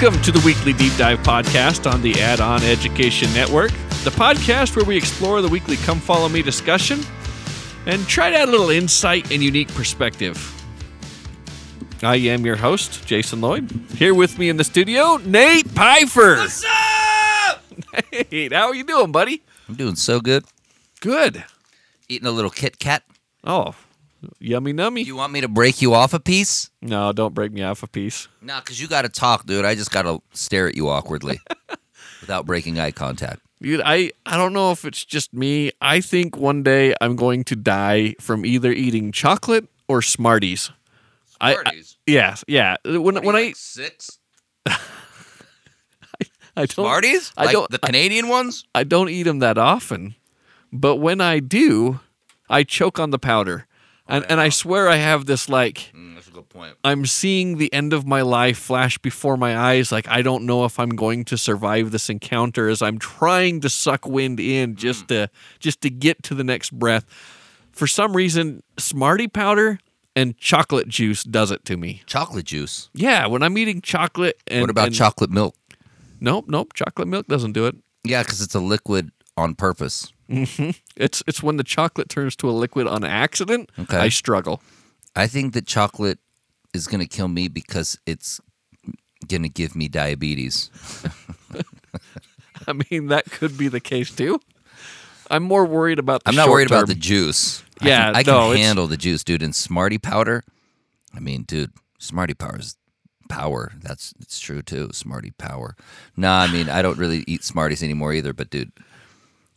Welcome to the weekly deep dive podcast on the Add On Education Network, the podcast where we explore the weekly Come Follow Me discussion and try to add a little insight and unique perspective. I am your host, Jason Lloyd. Here with me in the studio, Nate Pfeiffer. What's up? Nate, how are you doing, buddy? I'm doing so good. Good. Eating a little Kit Kat. Oh, yummy nummy. You want me to break you off a piece? no, don't break me off a piece. No, because you got to talk, dude. I just got to stare at you awkwardly without breaking eye contact. Dude, I, I don't know if it's just me. I think one day I'm going to die from either eating chocolate or Smarties. I- I- Smarties? Yeah, yeah. When when I six I don't Smarties, I like don't- the Canadian ones. I don't eat them that often, but when I do, I choke on the powder, and and I swear I have this like Mm, that's a good point. I'm seeing the end of my life flash before my eyes. Like I don't know if I'm going to survive this encounter as I'm trying to suck wind in just to just to get to the next breath. For some reason, Smartie powder and chocolate juice does it to me. Chocolate juice. Yeah, when I'm eating chocolate and what about and- chocolate milk? Nope, nope. Chocolate milk doesn't do it. Yeah, because it's a liquid on purpose. Mm-hmm. It's it's when the chocolate turns to a liquid on accident. Okay. I struggle. I think that chocolate is going to kill me because it's going to give me diabetes. I mean, that could be the case too. I'm more worried about. The I'm not worried about the juice. Yeah, I can, I can no, it's- handle the juice, dude. And Smartie powder, I mean, dude, Smartie powder is power. That's it's true too. Smartie power. Nah, I mean, I don't really eat Smarties anymore either. But dude,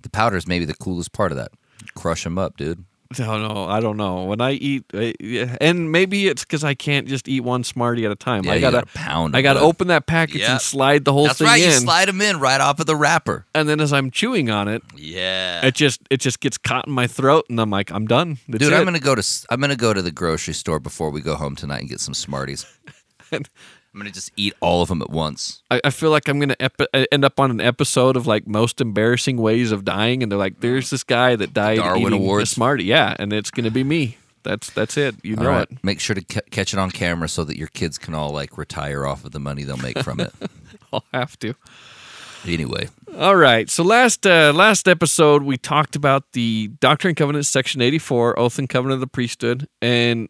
the powder is maybe the coolest part of that. Crush them up, dude. No, no, I don't know. When I eat, and maybe it's because I can't just eat one Smartie at a time. Yeah, I gotta, gotta pound I gotta open that package Yeah. and slide the whole That's thing right. You in, slide them in right off of the wrapper. and then as I'm chewing on it, Yeah. it just it just gets caught in my throat, and I'm like, I'm done. That's Dude, it. I'm gonna go to I'm gonna go to the grocery store before we go home tonight and get some Smarties. And- I'm gonna just eat all of them at once. I, I feel like I'm gonna epi- uh, end up on an episode of like most embarrassing ways of dying, and they're like, "There's this guy that died Darwin eating Awards. a Smartie." Yeah, and it's gonna be me. That's that's it. You know right. it. Make sure to ca- catch it on camera so that your kids can all like retire off of the money they'll make from it. I'll have to. anyway, All right. So last uh, last episode we talked about the Doctrine and Covenants section 84, Oath and Covenant of the Priesthood, and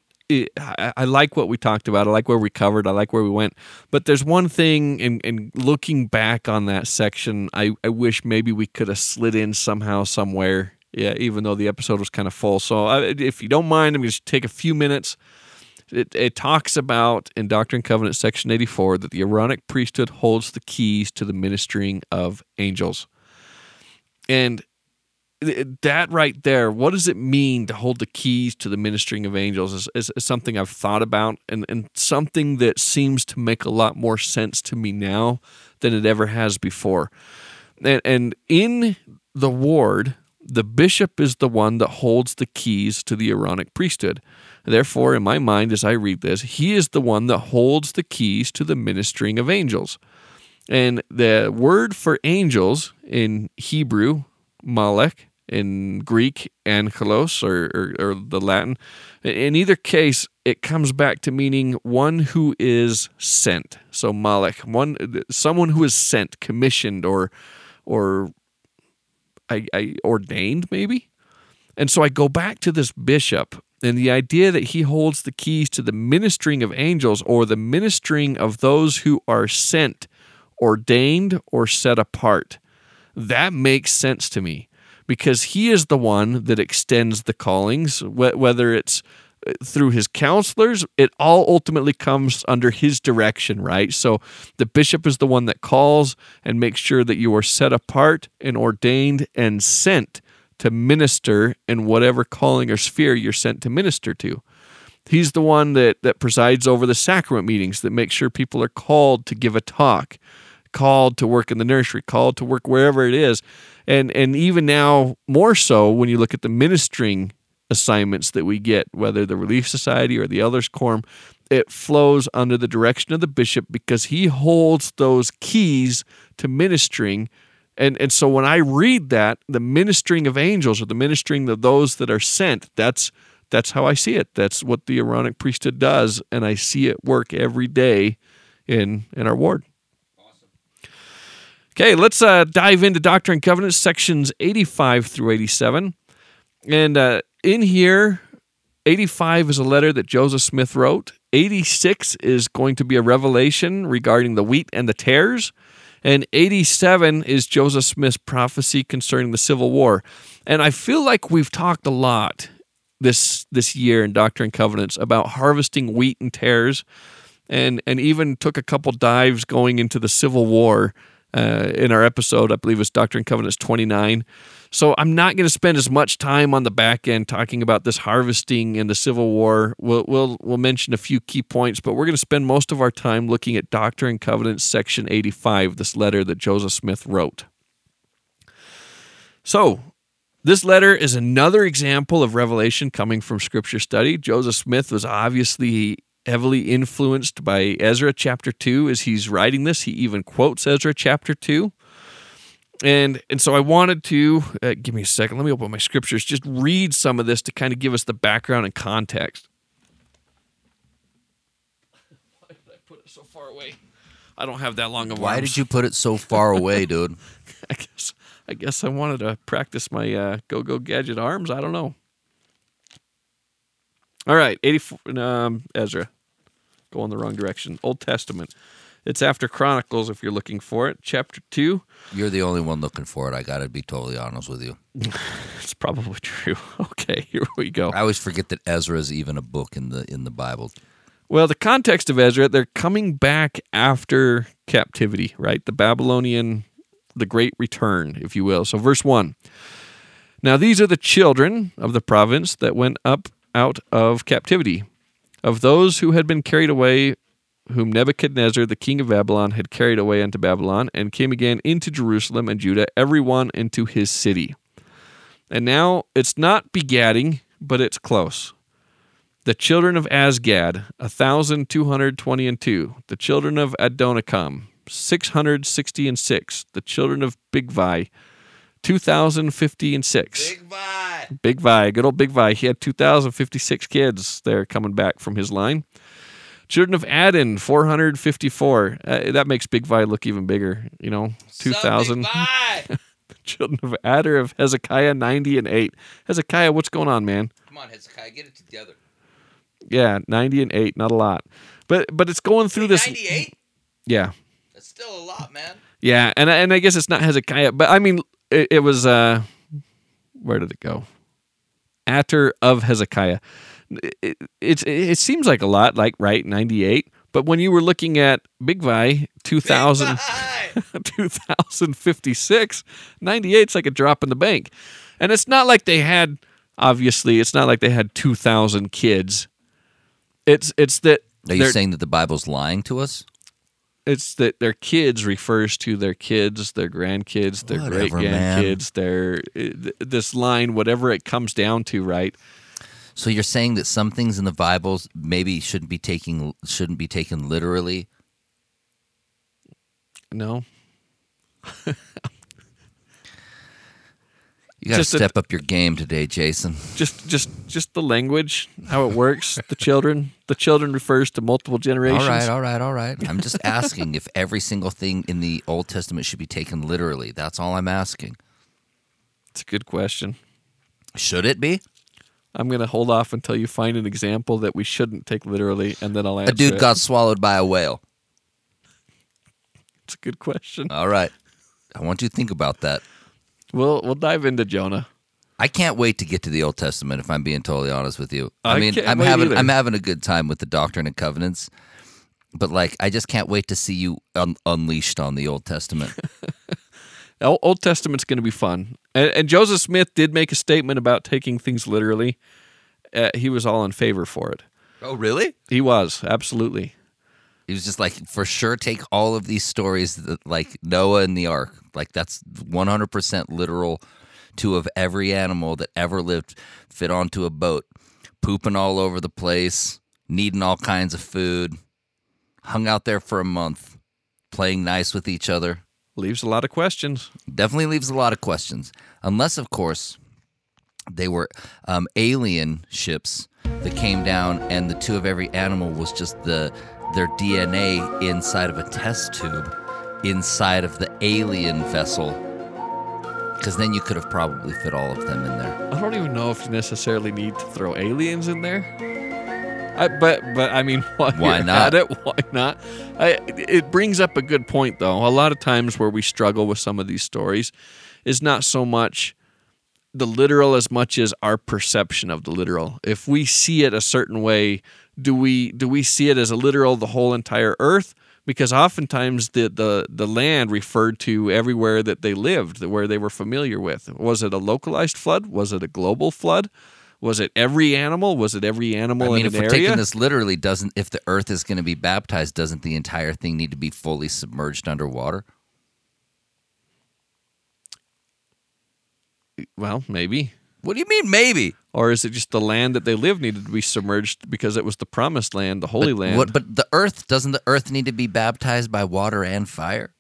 I, like what we talked about. I like where we covered. I like where we went. But there's one thing, in, in looking back on that section, I, I wish maybe we could have slid in somehow, somewhere. Yeah, even though the episode was kind of full. So I, if you don't mind, I'm going to take a few minutes. It, it talks about in Doctrine and Covenant section 84 that the Aaronic priesthood holds the keys to the ministering of angels. And that right there, what does it mean to hold the keys to the ministering of angels is, is, is something I've thought about and, and something that seems to make a lot more sense to me now than it ever has before. And, and in the ward, the bishop is the one that holds the keys to the Aaronic priesthood. Therefore, in my mind, as I read this, he is the one that holds the keys to the ministering of angels. And the word for angels in Hebrew, malek, in Greek, angelos, or, or, or the Latin, in either case, it comes back to meaning one who is sent. So malek, one someone who is sent, commissioned, or or I, I ordained maybe. And so I go back to this bishop and the idea that he holds the keys to the ministering of angels or the ministering of those who are sent, ordained, or set apart. That makes sense to me because he is the one that extends the callings, whether it's uh, through his counselors, it all ultimately comes under his direction, right? So the bishop is the one that calls and makes sure that you are set apart and ordained and sent to minister in whatever calling or sphere you're sent to minister to. He's the one that, that presides over the sacrament meetings, that makes sure people are called to give a talk, called to work in the nursery, called to work wherever it is. And and even now more so when you look at the ministering assignments that we get, whether the Relief Society or the Elders Quorum, it flows under the direction of the bishop because he holds those keys to ministering. And, and so when I read that, the ministering of angels or the ministering of those that are sent, that's that's how I see it. That's what the Aaronic priesthood does, and I see it work every day in in our ward. Okay, let's uh, dive into Doctrine and Covenants sections 85 through 87. And uh, in here, 85 is a letter that Joseph Smith wrote. 86 is going to be a revelation regarding the wheat and the tares. And 87 is Joseph Smith's prophecy concerning the Civil War. And I feel like we've talked a lot this this year in Doctrine and Covenants about harvesting wheat and tares, and and even took a couple dives going into the Civil War uh, in our episode. I believe it's Doctrine and Covenants 29. So I'm not going to spend as much time on the back end talking about this harvesting and the Civil War. We'll we'll, we'll mention a few key points, but we're going to spend most of our time looking at Doctrine and Covenants section 85, this letter that Joseph Smith wrote. So, this letter is another example of revelation coming from scripture study. Joseph Smith was obviously heavily influenced by Ezra chapter 2 as he's writing this. He even quotes Ezra chapter 2. And and so I wanted to uh, give me a second. Let me open my scriptures. Just read some of this to kind of give us the background and context. Why did I put it so far away? I don't have that long of Why arms. did you put it so far away, dude? I guess I guess I wanted to practice my uh, go go gadget arms. I don't know. All right, eighty four. Um, Ezra, go in the wrong direction. Old Testament. It's after Chronicles if you're looking for it. Chapter two. You're the only one looking for it. I got to be totally honest with you. It's probably true. Okay, here we go. I always forget that Ezra is even a book in the in the Bible. Well, the context of Ezra, they're coming back after captivity, right? The Babylonian, the great return, if you will. So, verse 1. Now, these are the children of the province that went up out of captivity, of those who had been carried away, whom Nebuchadnezzar, the king of Babylon, had carried away unto Babylon, and came again into Jerusalem and Judah, every one into his city. And now it's not begatting, but it's close. The children of Azgad, a thousand two hundred twenty and two. The children of Adonikam, six hundred sixty and six. The children of Bigvi, two thousand fifty and six. Vi. Big Vi, good old Big Vi. He had two thousand fifty six kids there coming back from his line. Children of Adon, four hundred fifty four. Uh, that makes Big Vi look even bigger. You know, two thousand. Children of Ater of Hezekiah, ninety and eight. Hezekiah, what's going on, man? Come on, Hezekiah, get it together. Yeah, 90 and 8, not a lot. But but it's going through this 98? Yeah. That's still a lot, man. Yeah, and and I guess it's not Hezekiah, but I mean it, it was uh where did it go? Ater of Hezekiah. It, it, it's it seems like a lot like right 98, but when you were looking at Big Vi 2000 2056, 98's like a drop in the bank. And it's not like they had obviously it's not like they had 2000 kids. It's it's that Are you saying that the Bible's lying to us? It's that their kids refers to their kids, their grandkids, their great grandkids, their eh, this line, whatever it comes down to, right? So you're saying that some things in the Bibles maybe shouldn't be taking shouldn't be taken literally? No, You got to Just a- step up your game today, Jason. just just just the language, how it works. the children, the children refers to multiple generations. All right, all right, all right. I'm just asking if every single thing in the Old Testament should be taken literally. That's all I'm asking. It's a good question. Should it be? I'm gonna hold off until you find an example that we shouldn't take literally, and then I'll answer. A dude it. got swallowed by a whale. It's a good question. All right. I want you to think about that. We'll we'll dive into Jonah. I can't wait to get to the Old Testament. If I'm being totally honest with you, I, I mean, I'm having either. I'm having a good time with the Doctrine and Covenants, but like, I just can't wait to see you un- unleashed on the Old Testament. Old Old Testament's going to be fun. And, and Joseph Smith did make a statement about taking things literally. Uh, he was all in favor for it. oh, really? He was absolutely. He was just like, for sure, take all of these stories, that, like Noah and the Ark, like that's 100% literal. Two of every animal that ever lived fit onto a boat, pooping all over the place, needing all kinds of food, hung out there for a month, playing nice with each other. Leaves a lot of questions. Definitely leaves a lot of questions. Unless, of course, they were um, alien ships that came down, and the two of every animal was just the their DNA inside of a test tube, inside of the alien vessel. Because then you could have probably fit all of them in there. I don't even know if you necessarily need to throw aliens in there. I, but but I mean, Why not? It, why not? I, it brings up a good point, though. A lot of times where we struggle with some of these stories is not so much the literal as much as our perception of the literal. If we see it a certain way, do we do we see it as a literal the whole entire earth? Because oftentimes the the the land referred to everywhere that they lived, where they were familiar with. Was it a localized flood? Was it a global flood? Was it every animal? Was it every animal I mean, if we're area? taking this literally, doesn't if the Earth is going to be baptized, doesn't the entire thing need to be fully submerged underwater? well, maybe. What do you mean, maybe? Or is it just the land that they lived needed to be submerged because it was the promised land, the holy but, land? What, but the Earth doesn't the Earth need to be baptized by water and fire?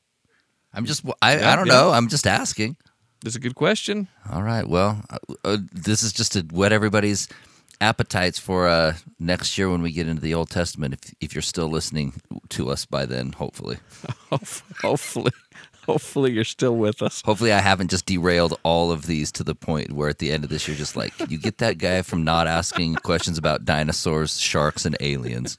I'm just I, Yeah, I don't yeah. know. I'm just asking. That's a good question. All right. Well, uh, uh, this is just to whet everybody's appetites for uh, next year when we get into the Old Testament. If if you're still listening to us by then, hopefully, Hopefully, hopefully you're still with us. hopefully, I haven't just derailed all of these to the point where at the end of this, you're just like, you get that guy from not asking questions about dinosaurs, sharks, and aliens.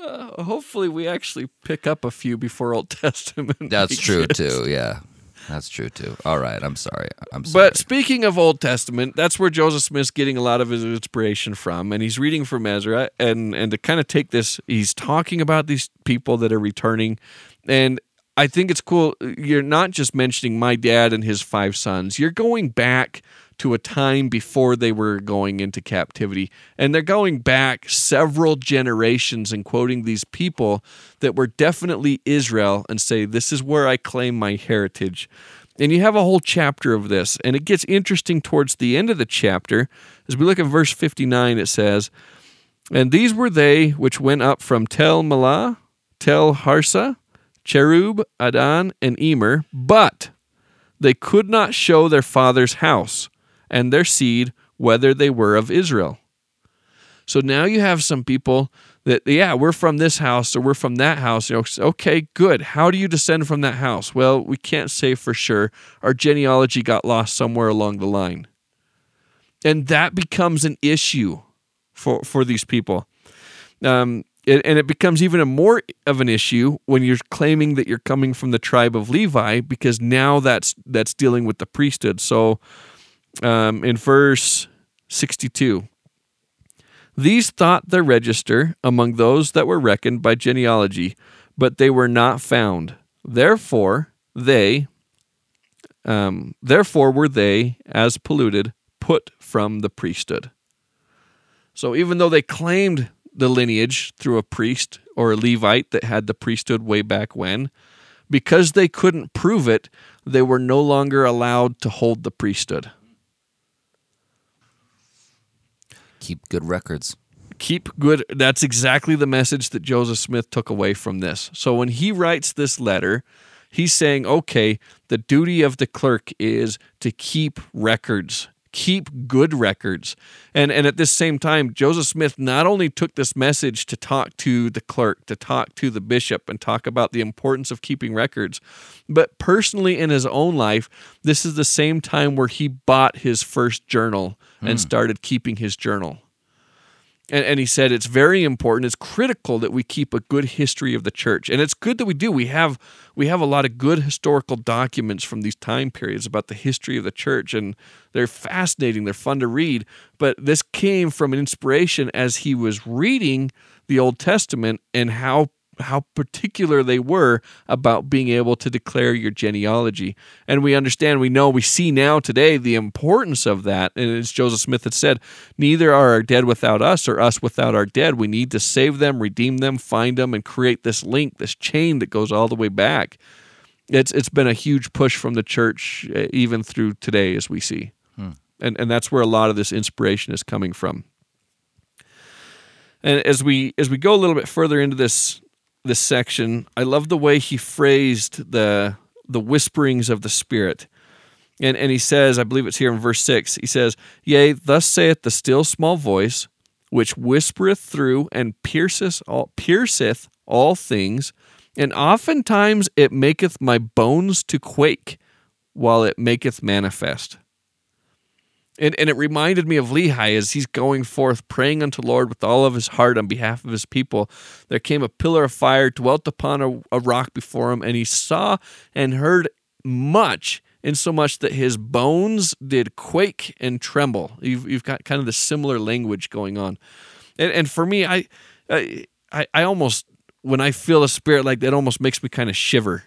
Uh, hopefully, we actually pick up a few before Old Testament. That's true too. Yeah, that's true too. All right. I'm sorry. I'm sorry. But speaking of Old Testament, that's where Joseph Smith's getting a lot of his inspiration from, and he's reading from Ezra, and and to kind of take this, he's talking about these people that are returning, and I think it's cool. You're not just mentioning my dad and his five sons. You're going back to a time before they were going into captivity, and they're going back several generations and quoting these people that were definitely Israel, and say, "This is where I claim my heritage." And you have a whole chapter of this, and it gets interesting towards the end of the chapter. As we look at verse 59, it says, And these were they which went up from Tel Melah, Tel Harsa, Cherub, Addan, and Immer, but they could not show their father's house and their seed whether they were of Israel. So now you have some people that, yeah, we're from this house or we're from that house. You know, okay, good. How do you descend from that house? Well, we can't say for sure. Our genealogy got lost somewhere along the line. And that becomes an issue for, for these people. Um, and, it becomes even more of an issue when you're claiming that you're coming from the tribe of Levi, because now that's that's dealing with the priesthood. So, um, in verse 62, these thought their register among those that were reckoned by genealogy, but they were not found. Therefore, they, um, therefore were they, as polluted, put from the priesthood. So even though they claimed the lineage through a priest or a Levite that had the priesthood way back when, because they couldn't prove it, they were no longer allowed to hold the priesthood. Keep good records. keep good that's exactly the message that joseph smith took away from this so when he writes this letter he's saying okay the duty of the clerk is to keep records keep good records. And and at this same time joseph smith not only took this message to talk to the clerk to talk to the bishop and talk about the importance of keeping records but personally in his own life this is the same time where he bought his first journal and hmm. started keeping his journal and, and he said it's very important. It's critical that we keep a good history of the church, and it's good that we do. We have we have a lot of good historical documents from these time periods about the history of the church, and they're fascinating. They're fun to read. But this came from an inspiration as he was reading the Old Testament and how how particular they were about being able to declare your genealogy. And we understand, we know, we see now today the importance of that. And as Joseph Smith had said, neither are our dead without us or us without our dead. We need to save them, redeem them, find them, and create this link, this chain that goes all the way back. It's it's been a huge push from the church uh, even through today as we see. And and that's where a lot of this inspiration is coming from. And as we as we go a little bit further into this this section, I love the way he phrased the the whisperings of the Spirit. And and he says, I believe it's here in verse six, he says, Yea, thus saith the still small voice, which whispereth through and pierceth all pierceth all things, And oftentimes it maketh my bones to quake, while it maketh manifest. And, and it reminded me of Lehi as he's going forth praying unto Lord with all of his heart on behalf of his people. There came a pillar of fire, dwelt upon a, a rock before him, and he saw and heard much, insomuch that his bones did quake and tremble. You've, you've got kind of the similar language going on. And, and for me, I, I, I almost, when I feel a spirit like that, almost makes me kind of shiver.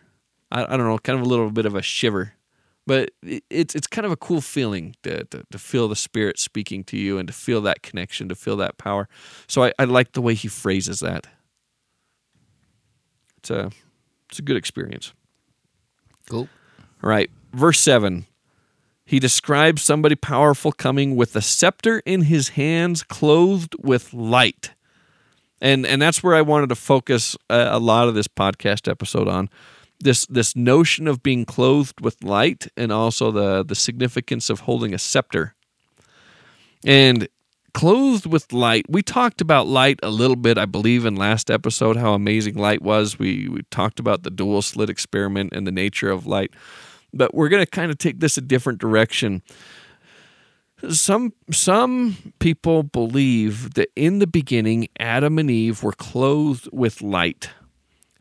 I, I don't know, kind of a little bit of a shiver but it's it's kind of a cool feeling to, to, to, feel the spirit speaking to you and to feel that connection to feel that power. So I, I like the way he phrases that. It's a it's a good experience. Cool. All right verse 7 he describes somebody powerful coming with a scepter in his hands clothed with light. And and that's where i wanted to focus a, a lot of this podcast episode on this this notion of being clothed with light and also the the significance of holding a scepter. And clothed with light we talked about light a little bit i believe in last episode how amazing light was. We, we talked about the dual slit experiment and the nature of light. But we're going to kind of take this a different direction. Some some people believe that in the beginning adam and eve were clothed with light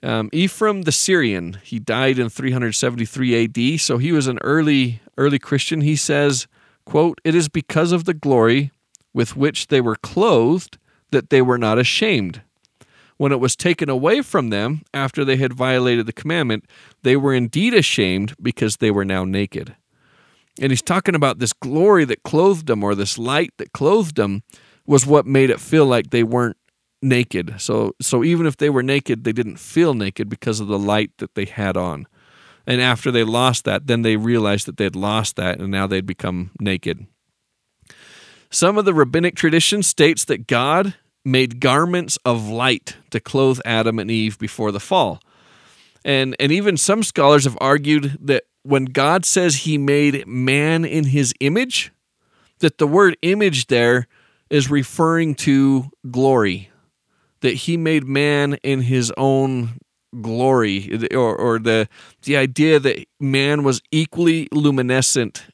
um, Ephraim the Syrian, he died in 373 AD, so he was an early early Christian. He says, "quote It is because of the glory with which they were clothed that they were not ashamed. When it was taken away from them after they had violated the commandment, they were indeed ashamed because they were now naked." And he's talking about this glory that clothed them, or this light that clothed them, was what made it feel like they weren't naked. So so even if they were naked, they didn't feel naked because of the light that they had on. And after they lost that, then they realized that they'd lost that and now they'd become naked. Some of the rabbinic tradition states that God made garments of light to clothe Adam and Eve before the fall. And and even some scholars have argued that when God says he made man in his image, that the word image there is referring to glory that he made man in his own glory or, or the the idea that man was equally luminescent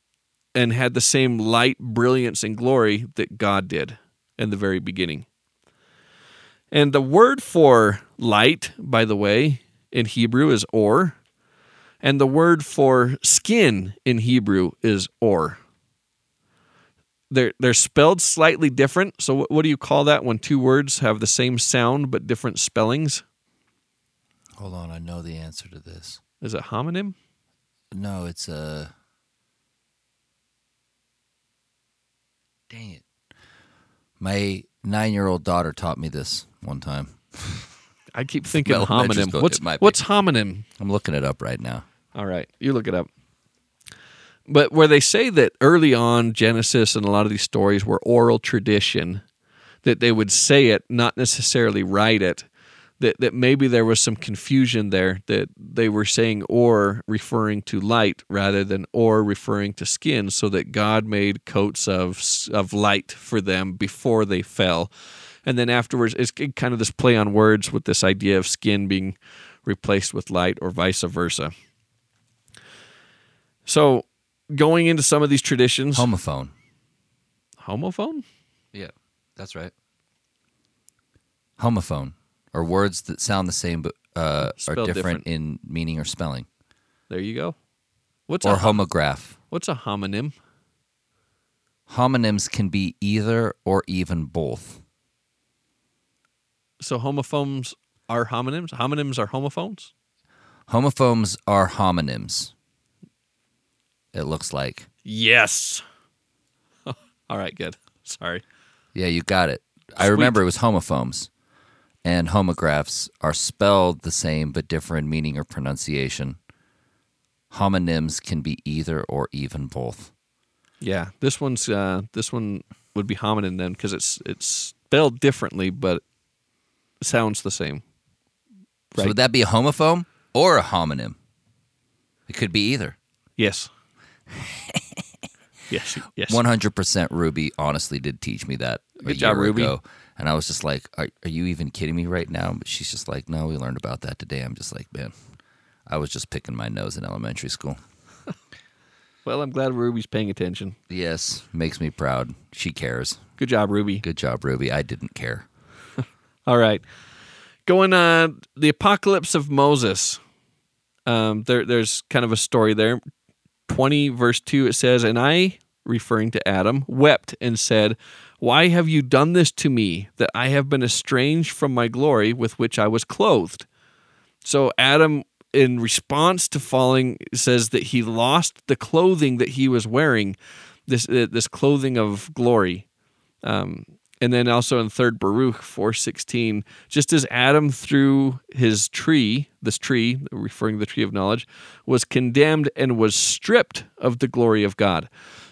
and had the same light brilliance and glory that God did in the very beginning. And the word for light, by the way, in Hebrew is or, and the word for skin in Hebrew is or they're they're spelled slightly different. So what, what do you call that when two words have the same sound but different spellings? Hold on, I know the answer to this. Is it homonym? No, it's a. Dang it! My nine-year-old daughter taught me this one time. I keep thinking homonym. What's what's homonym? I'm looking it up right now. All right, you look it up. But where they say that early on, Genesis and a lot of these stories were oral tradition, that they would say it, not necessarily write it, that, that maybe there was some confusion there, that they were saying or referring to light rather than or referring to skin, so that God made coats of, of light for them before they fell. And then afterwards, it's kind of this play on words with this idea of skin being replaced with light or vice versa. So going into some of these traditions. Homophone. Homophone? Yeah, that's right. Homophone, or words that sound the same but uh, are different, different, in meaning or spelling. There you go. What's or a homograph? What's a homonym? Homonyms can be either or even both. So homophones are homonyms. Homonyms are homophones. Homophones are homonyms it looks like. Yes. All right, good. Sorry. Yeah, you got it. Sweet. I remember it was homophones. And homographs are spelled the same but different meaning or pronunciation. Homonyms can be either or even both. Yeah, this one's uh, this one would be hominin then because it's it's spelled differently but sounds the same. Right? So would that be a homophone or a homonym? It could be either. Yes. yes, yes. One hundred percent. Ruby honestly did teach me that Good a job, year Ruby. ago, And I was just like, are, are you even kidding me right now? But she's just like, no, we learned about that today. I'm just like, man, I was just picking my nose in elementary school. Well, I'm glad Ruby's paying attention. Yes, makes me proud. She cares. Good job, Ruby. Good job, Ruby. I didn't care. All right. Going on the apocalypse of Moses. Um, there, there's kind of a story there. 20 verse 2 it says, And I, referring to Adam, wept and said, Why have you done this to me, that I have been estranged from my glory with which I was clothed? So Adam, in response to falling, says that he lost the clothing that he was wearing, this uh, this clothing of glory. Um, and then also in third Baruch 416, just as Adam threw his tree, this tree, referring to the tree of knowledge, was condemned and was stripped of the glory of God.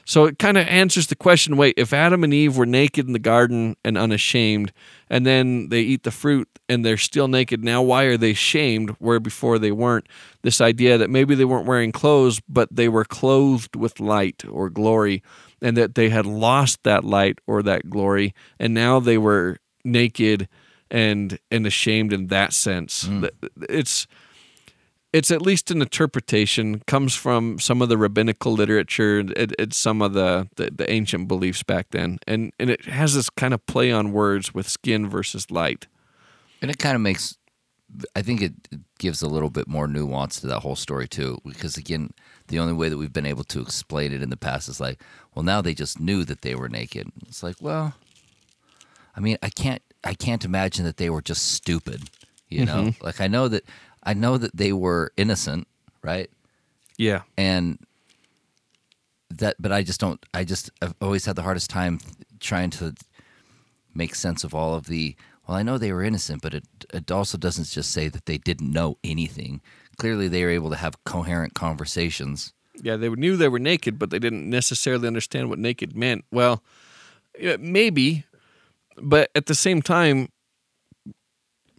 So it kind of answers the question wait, if Adam and Eve were naked in the garden and unashamed, and then they eat the fruit and they're still naked, now why are they shamed where before they weren't? This idea that maybe they weren't wearing clothes, but they were clothed with light or glory and that they had lost that light or that glory and now they were naked and and ashamed in that sense Mm. it's it's at least an interpretation comes from some of the rabbinical literature it, it's some of the, the the ancient beliefs back then and and it has this kind of play on words with skin versus light And it kind of makes, I think it gives a little bit more nuance to that whole story too. Because again, the only way that we've been able to explain it in the past is like, well, now they just knew that they were naked. It's like, well, I mean, I can't, I can't imagine that they were just stupid. You know, mm-hmm. like I know that, I know that they were innocent, right? yeah and that but i just don't i just i've always had the hardest time trying to make sense of all of the well i know they were innocent but it, it also doesn't just say that they didn't know anything clearly they were able to have coherent conversations Yeah, they knew they were naked, but they didn't necessarily understand what naked meant. Well, maybe, but at the same time,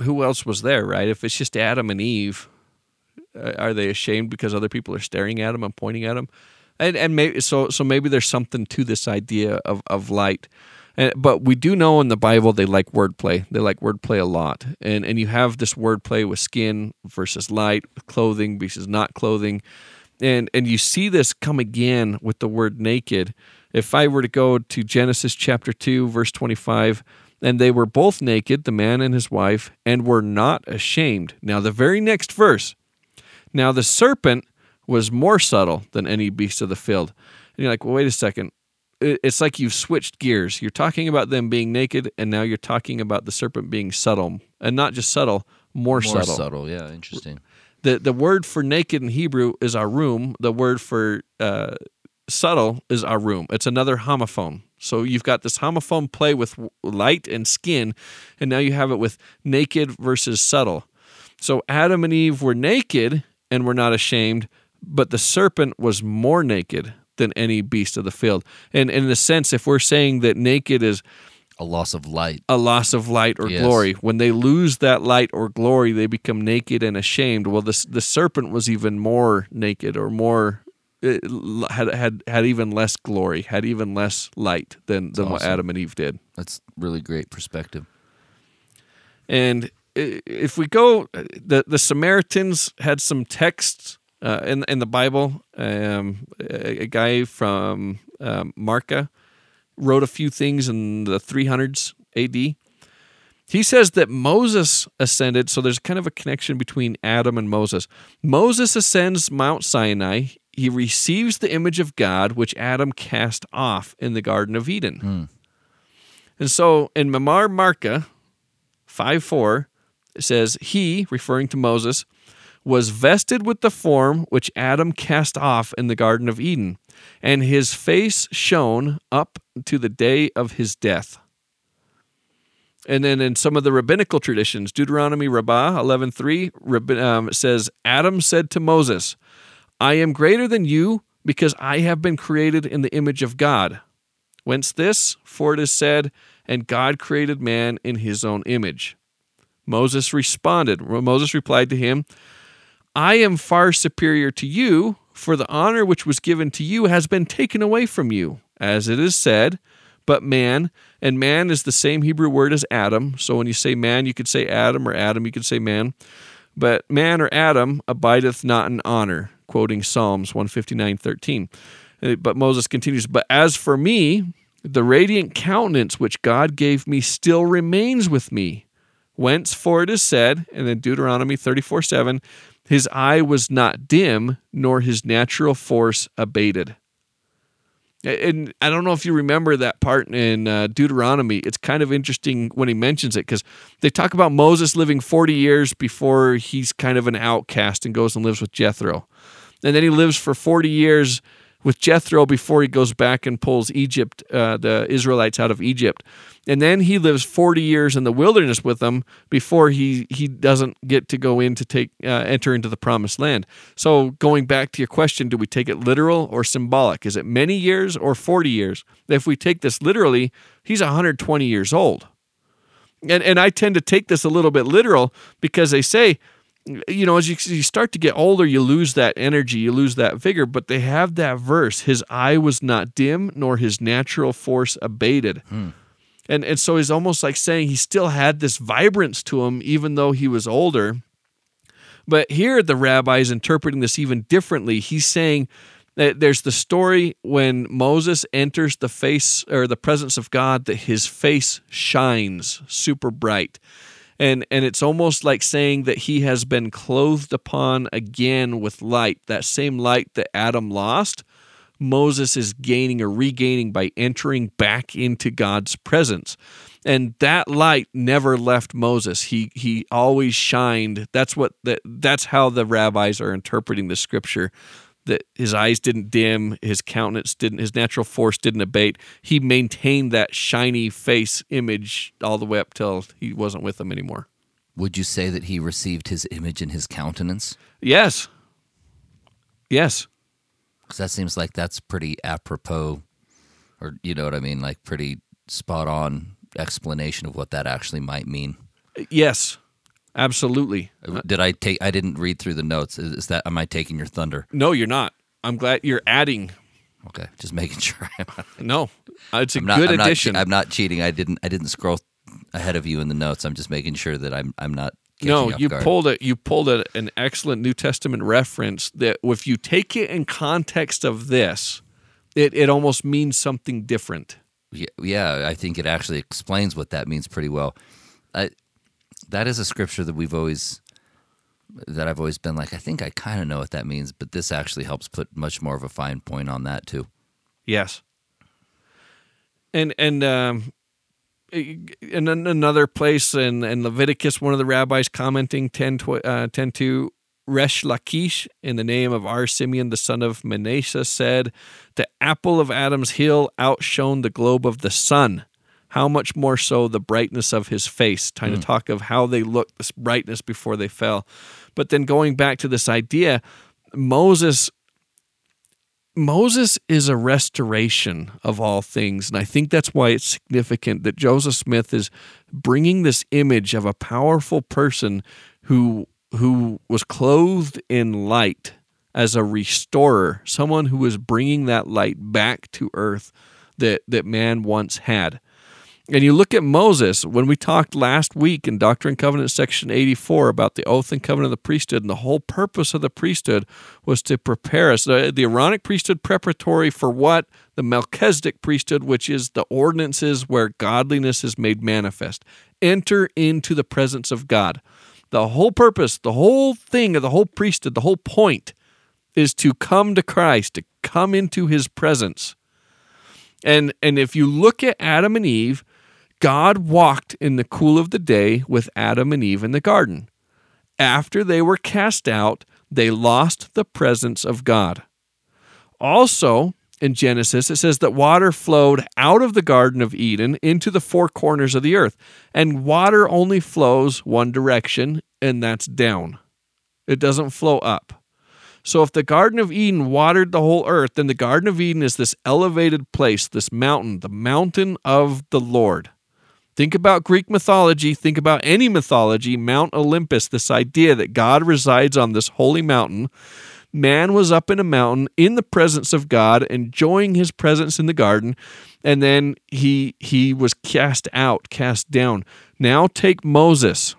who else was there, right? If it's just Adam and Eve, uh, are they ashamed because other people are staring at them and pointing at them? And and maybe so so maybe there's something to this idea of of light. But we do know in the Bible they like wordplay. They like wordplay a lot, and and you have this wordplay with skin versus light, clothing versus not clothing. And and you see this come again with the word naked. If i were to go to genesis chapter 2 verse 25 and they were both naked the man and his wife and were not ashamed. Now the very next verse. Now the serpent was more subtle than any beast of the field. And you're like well wait a second it's like you've switched gears you're talking about them being naked and now you're talking about the serpent being subtle and not just subtle more, more subtle subtle yeah interesting the the word for naked in Hebrew is arum. The word for uh, subtle is arum. It's another homophone. So you've got this homophone play with light and skin, and now you have it with naked versus subtle. So Adam and Eve were naked and were not ashamed, but the serpent was more naked than any beast of the field. And, and in a sense, if we're saying that naked is a loss of light a loss of light or Yes. glory. When they lose that light or glory, they become naked and ashamed. Well, the the serpent was even more naked or more eh, it had had had even less glory, had even less light than than what. Adam and Eve did. that's really great perspective And eh, if we go, eh, the the Samaritans had some texts uh, in in the Bible. Um, a, a guy from um, Marka wrote a few things in the 300s A.D. He says that Moses ascended, so there's kind of a connection between Adam and Moses. Moses ascends Mount Sinai. He receives the image of God, which Adam cast off in the Garden of Eden. And so in Mamar Marka 5 4, it says, He, referring to Moses, was vested with the form which Adam cast off in the Garden of Eden, and his face shone up to the day of his death. And then in some of the rabbinical traditions, Deuteronomy Rabbah 11.3 Rabbi- um, says, Adam said to Moses, I am greater than you because I have been created in the image of God. Whence this? For it is said, And God created man in his own image. Moses responded, Moses replied to him, I am far superior to you, for the honor which was given to you has been taken away from you. As it is said, but man. And man is the same Hebrew word as Adam. So when you say man, you could say Adam, or Adam, you could say man. But man or Adam abideth not in honor, quoting Psalms 159 13. Uh, But Moses continues, But as for me, the radiant countenance which God gave me still remains with me. Whence, for it is said, and then Deuteronomy 34 7, his eye was not dim, nor his natural force abated. And I don't know if you remember that part in uh, Deuteronomy. It's kind of interesting when he mentions it because they talk about Moses living 40 years before he's kind of an outcast and goes and lives with Jethro. And then he lives for 40 years with Jethro before he goes back and pulls Egypt, uh, the Israelites out of Egypt. And then he lives 40 years in the wilderness with them before he, he doesn't get to go in to take uh, enter into the promised land. So going back to your question, do we take it literal or symbolic? Is it many years or 40 years? If we take this literally, he's 120 years old. And, and I tend to take this a little bit literal because they say you know, as you, you start to get older, you lose that energy, you lose that vigor. But they have that verse: "His eye was not dim, nor his natural force abated." Hmm. And and so he's almost like saying he still had this vibrance to him, even though he was older. But here, the rabbi is interpreting this even differently. He's saying that there's the story when Moses enters the face or the presence of God that his face shines super bright and and it's almost like saying that he has been clothed upon again with light that same light that adam lost moses is gaining or regaining by entering back into god's presence. And that light never left moses. He he always shined. That's what that that's how the rabbis are interpreting the scripture that his eyes didn't dim, his countenance didn't, his natural force didn't abate. He maintained that shiny face image all the way up till he wasn't with them anymore. Would you say that he received his image in his countenance? Yes. Yes. Because that seems like that's pretty apropos, or you know what I mean, like pretty spot on explanation of what that actually might mean. Yes. Absolutely. Uh, uh, did I take? I didn't read through the notes. Is, is that? Am I taking your thunder? No, you're not. I'm glad you're adding. Okay, just making sure. No, uh, it's a I'm not, good I'm not addition. che- I'm not cheating. I didn't. I didn't scroll ahead of you in the notes. I'm just making sure that I'm. I'm not. no, you guard. pulled it. You pulled a, an excellent New Testament reference that, if you take it in context of this, it it almost means something different. Yeah, yeah, I think it actually explains what that means pretty well. I, that is a scripture that we've always that I've always been like, I think I kind of know what that means, but this actually helps put much more of a fine point on that too. Yes. And and um, in another place in, in Leviticus, one of the rabbis commenting 10, tw- uh, 10 2, Resh Lakish, in the name of our Simeon, the son of Manasseh, said, The apple of Adam's heel outshone the globe of the sun. How much more so the brightness of his face? Trying to mm. talk of how they looked, this brightness before they fell. But then going back to this idea, Moses Moses is a restoration of all things. And I think that's why it's significant that Joseph Smith is bringing this image of a powerful person who, who was clothed in light as a restorer, someone who was bringing that light back to earth that, that man once had. And you look at Moses, when we talked last week in Doctrine and Covenant section 84 about the oath and covenant of the priesthood, and the whole purpose of the priesthood was to prepare us. The, the Aaronic priesthood preparatory for what? The Melchizedek priesthood, which is the ordinances where godliness is made manifest. Enter into the presence of God. The whole purpose, the whole thing of the whole priesthood, the whole point is to come to Christ, to come into his presence. And and if you look at Adam and Eve, God walked in the cool of the day with Adam and Eve in the garden. After they were cast out, they lost the presence of God. Also, in Genesis, it says that water flowed out of the Garden of Eden into the four corners of the earth. And water only flows one direction, and that's down. It doesn't flow up. So if the Garden of Eden watered the whole earth, then the Garden of Eden is this elevated place, this mountain, the mountain of the Lord. Think about Greek mythology, think about any mythology, Mount Olympus, this idea that God resides on this holy mountain. Man was up in a mountain in the presence of God, enjoying his presence in the garden, and then he he was cast out, cast down. Now take Moses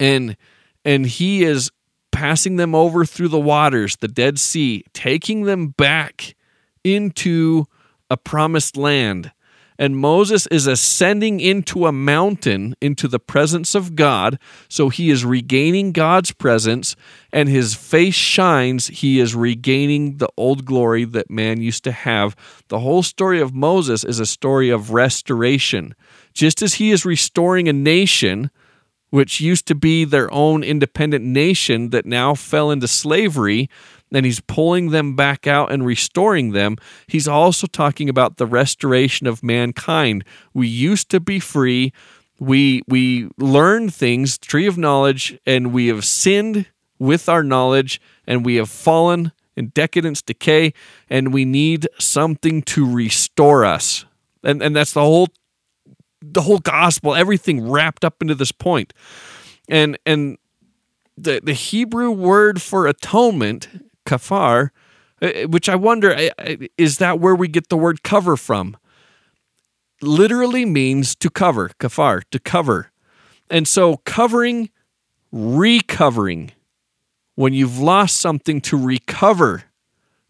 and and he is passing them over through the waters, the Dead Sea, taking them back into a promised land and Moses is ascending into a mountain into the presence of God. So he is regaining God's presence, and his face shines. He is regaining the old glory that man used to have. The whole story of Moses is a story of restoration. Just as he is restoring a nation, which used to be their own independent nation that now fell into slavery, and he's pulling them back out and restoring them, he's also talking about the restoration of mankind. We used to be free. We we learned things, tree of knowledge, and we have sinned with our knowledge, and we have fallen in decadence, decay, and we need something to restore us. And and that's the whole the whole gospel, everything wrapped up into this point. And and the the Hebrew word for atonement kafar, uh, uh, which I wonder uh, uh, is that where we get the word cover from? Literally means to cover, kafar, to cover. And so covering, recovering. When you've lost something to recover,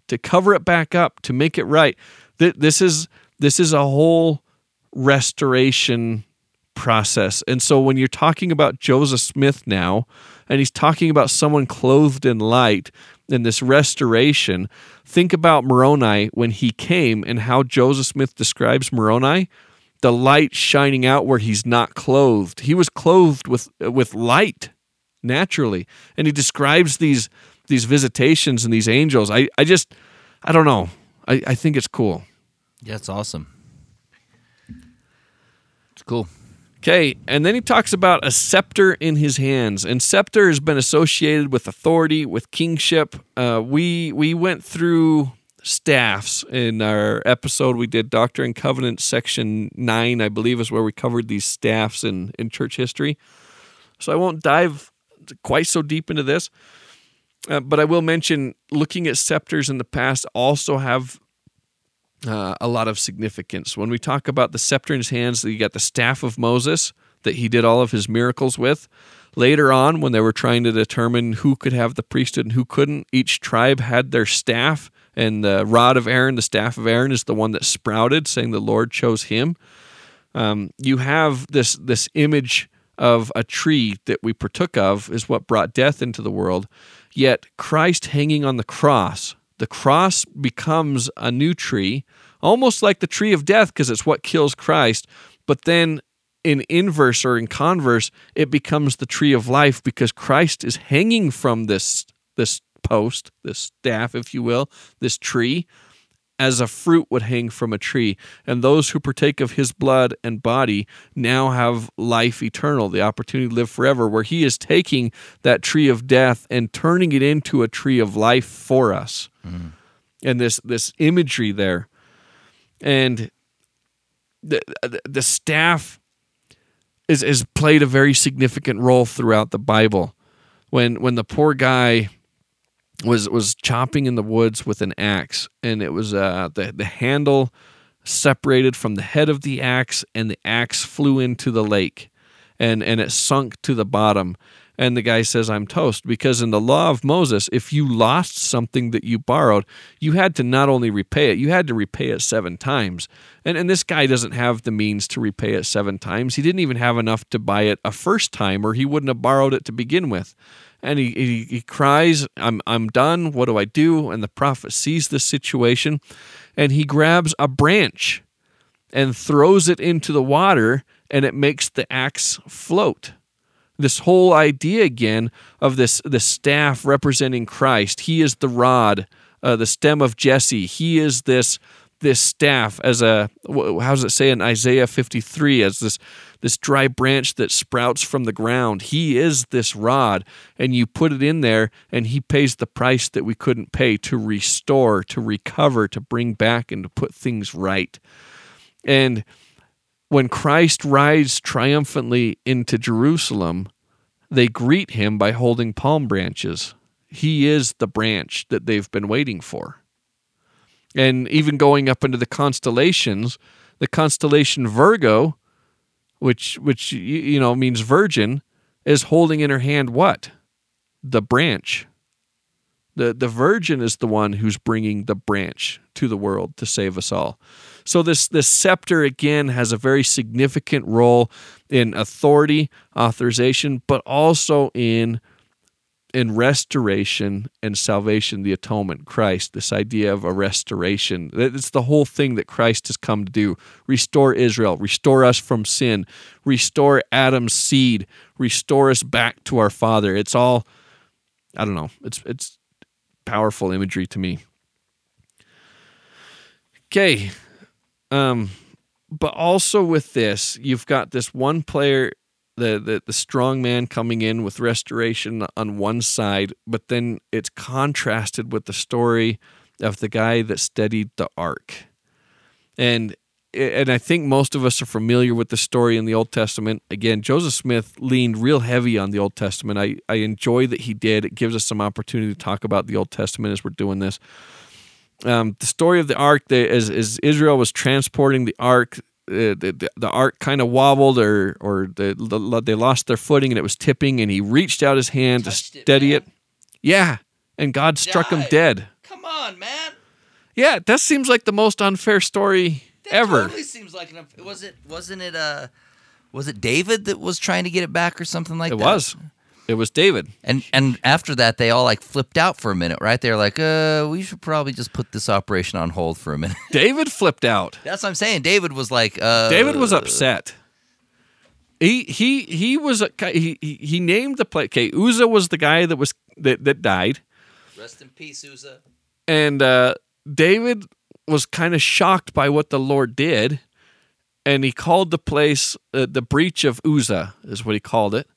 to cover it back up, to make it right. This is this is a whole restoration process. And so when you're talking about Joseph Smith now, and he's talking about someone clothed in light, in this restoration, think about Moroni when he came and how Joseph Smith describes Moroni the light shining out where he's not clothed. He was clothed with with light naturally. And he describes these these visitations and these angels. I, I just I don't know. I, I think it's cool. Yeah, it's awesome. It's cool. Okay, and then he talks about a scepter in his hands, and scepter has been associated with authority, with kingship. Uh, we we went through staffs in our episode. We did Doctrine and Covenant section nine, I believe, is where we covered these staffs in in church history. So I won't dive quite so deep into this, uh, but I will mention looking at scepters in the past also have uh, a lot of significance. When we talk about the scepter in his hands, you got the staff of Moses that he did all of his miracles with. Later on, when they were trying to determine who could have the priesthood and who couldn't, each tribe had their staff, and the rod of Aaron, the staff of Aaron, is the one that sprouted, saying the Lord chose him. Um, you have this this image of a tree that we partook of is what brought death into the world. Yet Christ hanging on the cross the cross becomes a new tree, almost like the tree of death because it's what kills Christ. But then in inverse or in converse, it becomes the tree of life because Christ is hanging from this this post, this staff, if you will, this tree, as a fruit would hang from a tree. And those who partake of his blood and body now have life eternal, the opportunity to live forever, where he is taking that tree of death and turning it into a tree of life for us. Mm. And this this imagery there. And the the staff is is played a very significant role throughout the Bible. When when the poor guy was was chopping in the woods with an axe, and it was uh, the the handle separated from the head of the axe, and the axe flew into the lake, and and it sunk to the bottom. And the guy says, I'm toast. Because in the law of Moses, if you lost something that you borrowed, you had to not only repay it, you had to repay it seven times. And, and this guy doesn't have the means to repay it seven times. He didn't even have enough to buy it a first time, or he wouldn't have borrowed it to begin with and he, he, he cries, I'm, I'm done. What do I do? And the prophet sees this situation and he grabs a branch and throws it into the water and it makes the axe float. This whole idea again of this the staff representing Christ. He is the rod, uh, the stem of Jesse. He is this this staff as a how does it say in Isaiah 53 as this this dry branch that sprouts from the ground. He is this rod, and you put it in there, and He pays the price that we couldn't pay to restore, to recover, to bring back, and to put things right. And when Christ rides triumphantly into Jerusalem, they greet him by holding palm branches. He is the branch that they've been waiting for. And even going up into the constellations, the constellation Virgo, which which you know means virgin, is holding in her hand what? The branch. The the virgin is the one who's bringing the branch to the world to save us all. So this this scepter again has a very significant role in authority, authorization, but also in in restoration and salvation, the atonement, Christ, this idea of a restoration. It's the whole thing that Christ has come to do restore Israel, restore us from sin, restore Adam's seed, restore us back to our Father. It's all, I don't know, it's, it's powerful imagery to me. Okay. Um, but also with this, you've got this one player the, the the strong man coming in with restoration on one side, but then it's contrasted with the story of the guy that steadied the ark. And and I think most of us are familiar with the story in the Old Testament. Again, Joseph Smith leaned real heavy on the Old Testament. I, I enjoy that he did. It gives us some opportunity to talk about the Old Testament as we're doing this. Um, the story of the ark, the, as, as Israel was transporting the ark, uh, the, the ark kind of wobbled or or the, the, they lost their footing and it was tipping and he reached out his hand Touched to steady man. it. Yeah, and God struck him dead. Come on, man. Yeah, that seems like the most unfair story That ever. totally seems like an. Was it? Wasn't it? Uh, was it David that was trying to get it back or something like it that? It was. It was David. And and after that, they all like flipped out for a minute, right? They're like, "Uh, we should probably just put this operation on hold for a minute." David flipped out. That's what I'm saying. David was like, uh, David was upset. He he he was he he named the play. Okay, Uzzah was the guy that was that that died, Rest in peace, Uzzah. and uh, David was kind of shocked by what the Lord did, and he called the place uh, the breach of Uzzah is what he called it,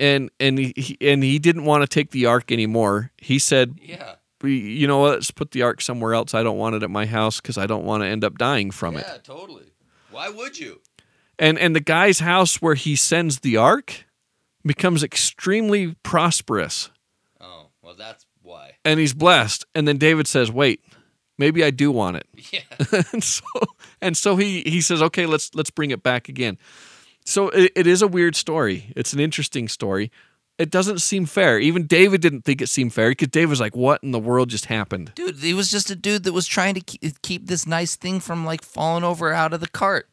and and he, and he didn't want to take the ark anymore. He said, Yeah. "You know what? Let's put the ark somewhere else. I don't want it at my house because I don't want to end up dying from it." Yeah, totally. Why would you? and and the guy's house where he sends the ark becomes extremely prosperous Oh, well, that's why. and he's blessed and then david says wait maybe i do want it Yeah. and so and so he he says okay let's let's bring it back again so it, it is a weird story it's an interesting story it doesn't seem fair even david didn't think it seemed fair because david was like what in the world just happened Dude, he was just a dude that was trying to keep, keep this nice thing from like falling over out of the cart.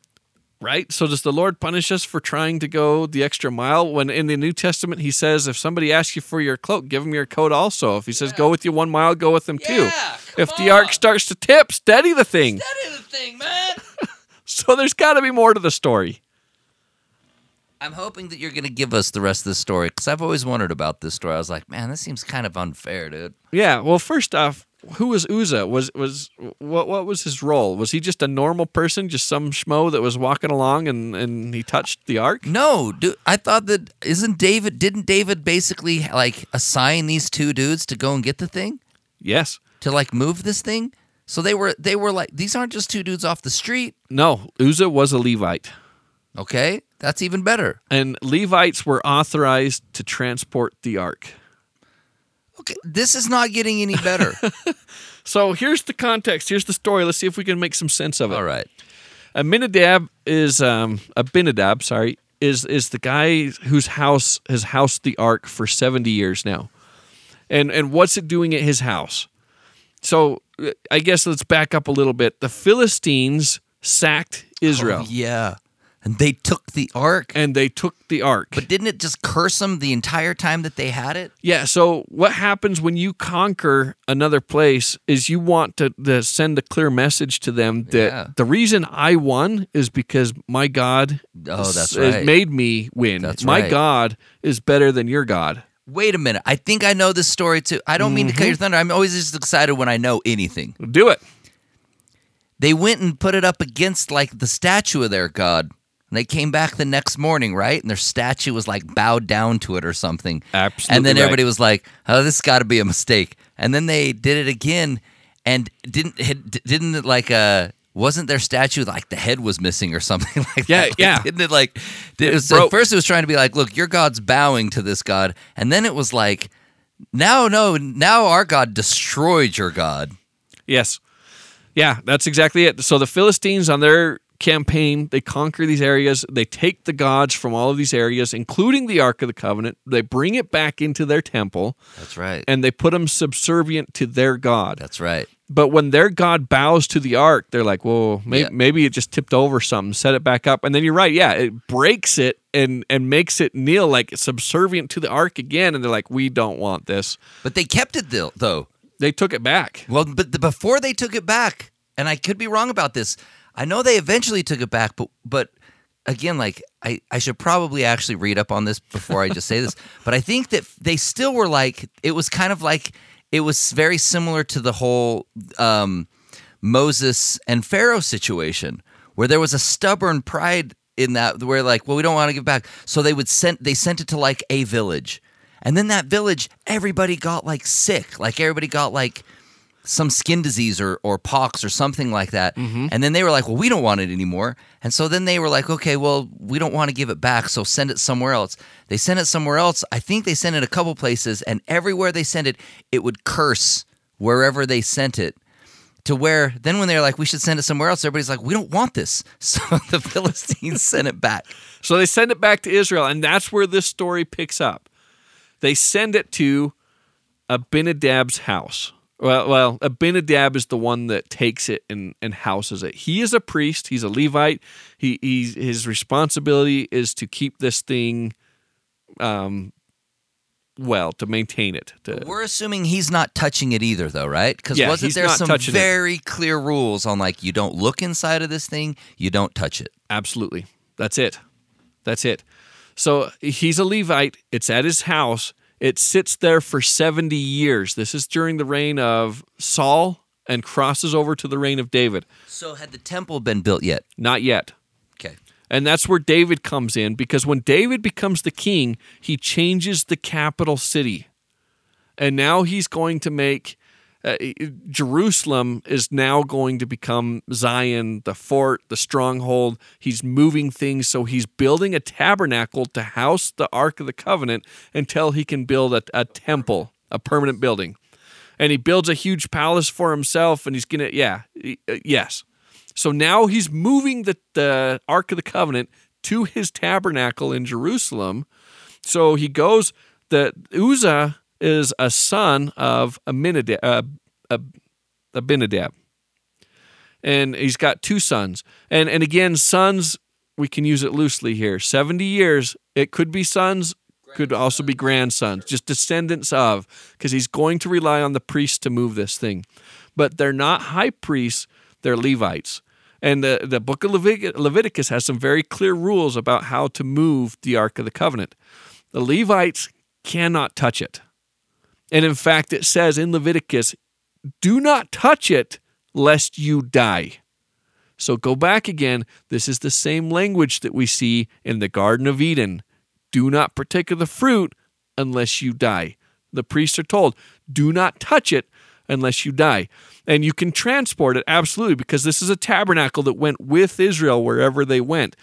right? So does the Lord punish us for trying to go the extra mile? When in the New Testament he says, if somebody asks you for your cloak, give them your coat also. If he says, go with you one mile, go with them two. Yeah, come If the ark starts to tip, steady the thing. Steady the thing, man. So there's got to be more to the story. I'm hoping that you're going to give us the rest of the story because I've always wondered about this story. I was like, man, this seems kind of unfair, dude. Yeah. Well, first off, who was Uzzah? Was was what what was his role? Was he just a normal person, just some schmo that was walking along and and he touched the ark? No, dude, I thought that isn't David? Didn't David basically like assign these two dudes to go and get the thing Yes. to like move this thing? So they were they were like these aren't just two dudes off the street. No, Uzzah was a Levite. Okay, that's even better. And Levites were authorized to transport the ark. Okay, this is not getting any better. So here's the context. Here's the story. Let's see if we can make some sense of it. All right. Aminadab is um, Abinadab. Sorry, is is the guy whose house has housed the ark for seventy years now, and and what's it doing at his house? So uh, I guess let's back up a little bit. The Philistines sacked Israel, Oh, yeah, and they took the ark, and they took the ark. but didn't it just curse them the entire time that they had it? Yeah. So what happens when you conquer another place is you want to, to send a clear message to them that Yeah. the reason I won is because my God Oh, that's has right. made me win. That's my right. God is better than your God. Wait a minute. I think I know this story too. I don't mean to cut mm-hmm. your thunder. I'm always just excited when I know anything. Do it. They went and put it up against like the statue of their god. And they came back the next morning, right? And their statue was like bowed down to it or something. Absolutely And then right. everybody was like, "Oh, this got to be a mistake." And then they did it again, and didn't didn't it like uh wasn't their statue like the head was missing or something like Yeah, that? Like, yeah. Didn't it like? It was, at first, it was trying to be like, "Look, your god's bowing to this god," and then it was like Now, no, now our God destroyed your God. Yes. Yeah, that's exactly it. So the Philistines on their campaign, they conquer these areas, they take the gods from all of these areas, including the Ark of the Covenant, they bring it back into their temple, That's right. and they put them subservient to their god. That's right. But when their god bows to the ark, they're like, "Well, maybe, Yeah. maybe it just tipped over something. Set it back up." And then you're right, yeah, it breaks it and and makes it kneel like subservient to the ark again. And they're like, "We don't want this." But they kept it though. though. They took it back. Well, but the, before they took it back, and I could be wrong about this. I know they eventually took it back, but but again, like I, I should probably actually read up on this before I just say this. But I think that they still were like it was kind of like it was very similar to the whole um, Moses and Pharaoh situation, where there was a stubborn pride in that, where like, well, we don't want to give back, so they would send they sent it to like a village, and then that village, everybody got like sick, like everybody got like some skin disease or, or pox or something like that. Mm-hmm. And then they were like, well, we don't want it anymore. And so then they were like, okay, well, we don't want to give it back. So send it somewhere else. They sent it somewhere else. I think they sent it a couple places. And everywhere they sent it, it would curse wherever they sent it. To where then when they're like, we should send it somewhere else, everybody's like, we don't want this. So the Philistines sent it back. So they send it back to Israel, and that's where this story picks up. They send it to Abinadab's house. Well, well, Abinadab is the one that takes it and, and houses it. He is a priest. He's a Levite. He he's, his responsibility is to keep this thing, um, well, to maintain it. To, We're assuming he's not touching it either, though, right? Because Yeah, wasn't there some touching it. very clear rules on like you don't look inside of this thing, you don't touch it. Absolutely. That's it. That's it. So he's a Levite. It's at his house. It sits there for 70 years. This is during the reign of Saul and crosses over to the reign of David. So had the temple been built yet? Not yet. Okay. And that's where David comes in because when David becomes the king, he changes the capital city. And now he's going to make uh, Jerusalem is now going to become Zion, the fort, the stronghold. He's moving things. So he's building a tabernacle to house the Ark of the Covenant until he can build a, a temple, a permanent building. And he builds a huge palace for himself. And he's going to, yeah, uh, yes. So now he's moving the, the Ark of the Covenant to his tabernacle in Jerusalem. So he goes, the Uzzah is a son of Aminadab, uh, Abinadab. And he's got two sons. And and again, sons, we can use it loosely here. 70 years, it could be sons, could also be grandsons, just descendants of, because he's going to rely on the priests to move this thing. But they're not high priests, they're Levites. And the, the book of Levit- Leviticus has some very clear rules about how to move the Ark of the Covenant. The Levites cannot touch it. And in fact, it says in Leviticus, do not touch it lest you die. So go back again. This is the same language that we see in the Garden of Eden. Do not partake of the fruit unless you die. The priests are told, do not touch it unless you die. And you can transport it, absolutely, because this is a tabernacle that went with Israel wherever they went.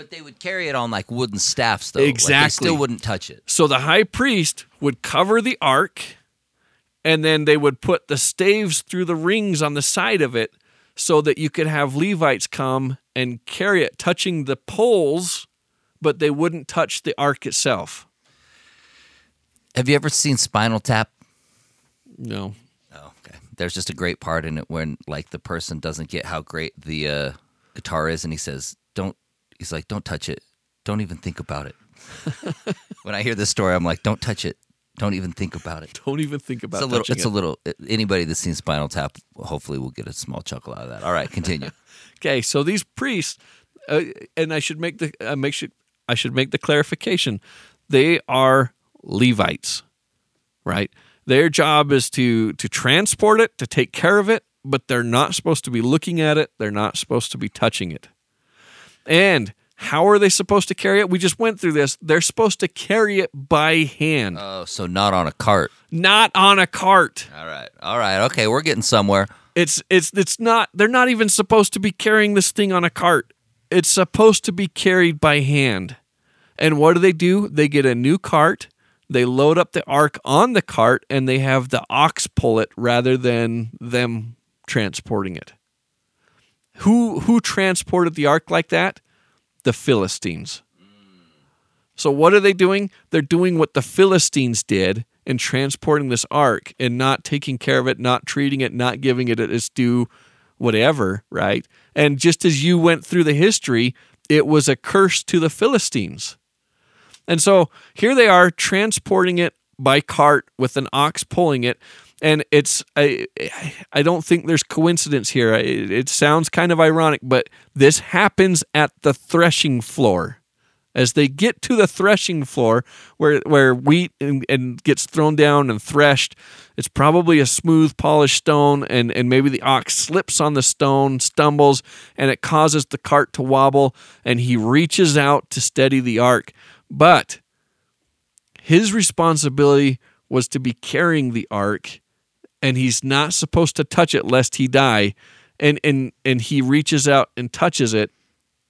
But they would carry it on like wooden staffs, though. Like, they Exactly. still wouldn't touch it. So the high priest would cover the ark, and then they would put the staves through the rings on the side of it so that you could have Levites come and carry it, touching the poles, but they wouldn't touch the ark itself. Have you ever seen Spinal Tap? No. Oh, okay. There's just a great part in it when like the person doesn't get how great the uh, guitar is, and he says, "Don't." He's like, "Don't touch it. Don't even think about it." when I hear this story, I'm like, "Don't touch it. Don't even think about it." Don't even think about It's a little. It's it. a little. Anybody that's seen Spinal Tap, hopefully, will get a small chuckle out of that. All right, continue. Okay, so these priests, uh, and I should make the uh, make sure I should make the clarification. They are Levites, right? Their job is to to transport it, to take care of it, but they're not supposed to be looking at it. They're not supposed to be touching it. And how are they supposed to carry it? We just went through this. They're supposed to carry it by hand, oh, so not on a cart. not on a cart. All right. All right. Okay, we're getting somewhere. It's it's it's not they're not even supposed to be carrying this thing on a cart. It's supposed to be carried by hand. And what do they do? They get a new cart, they load up the ark on the cart and they have the ox pull it rather than them transporting it. Who who transported the ark like that? The Philistines. So what are they doing? They're doing what the Philistines did in transporting this ark and not taking care of it, not treating it, not giving it its due, whatever, right? And just as you went through the history, it was a curse to the Philistines. And so here they are transporting it by cart with an ox pulling it. And it's I I don't think there's coincidence here. It, it sounds kind of ironic, but this happens at the threshing floor as they get to the threshing floor where where wheat and, and, gets thrown down and threshed it's probably a smooth polished stone and and maybe the ox slips on the stone stumbles and it causes the cart to wobble and he reaches out to steady the ark but his responsibility was to be carrying the ark and he's not supposed to touch it lest he die and and and he reaches out and touches it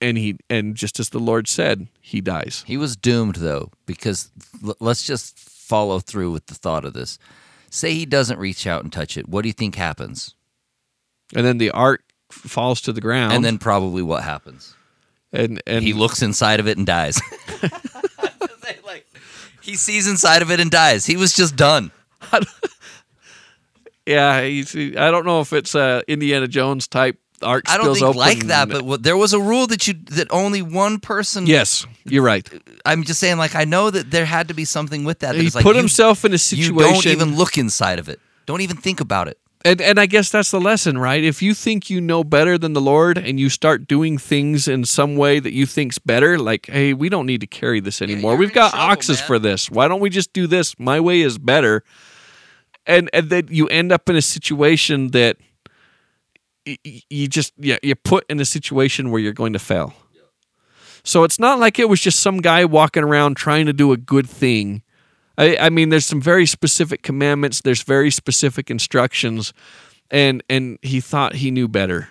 and he and just as the Lord said, he dies. He was doomed though, because l- let's just follow through with the thought of this. Say he doesn't reach out and touch it. What do you think happens? And then the ark falls to the ground. And then probably what happens? And and he looks inside of it and dies. he sees inside of it and dies. He was just done. yeah, I don't know if it's a Indiana Jones type ark I don't think open. like that, but what, there was a rule that you that only one person. Yes, you're right. I'm just saying, like I know that there had to be something with that. that he it's like put you- himself in a situation. You don't even look inside of it. Don't even think about it. And and I guess that's the lesson, right? If you think you know better than the Lord and you start doing things in some way that you think's better, like, hey, we don't need to carry this anymore. you're We've got trouble, oxes man. for this. Why don't we just do this? My way is better. And and then you end up in a situation that you just yeah you put in a situation where you're going to fail. So it's not like it was just some guy walking around trying to do a good thing. I, I mean, there's some very specific commandments. There's very specific instructions, and and he thought he knew better.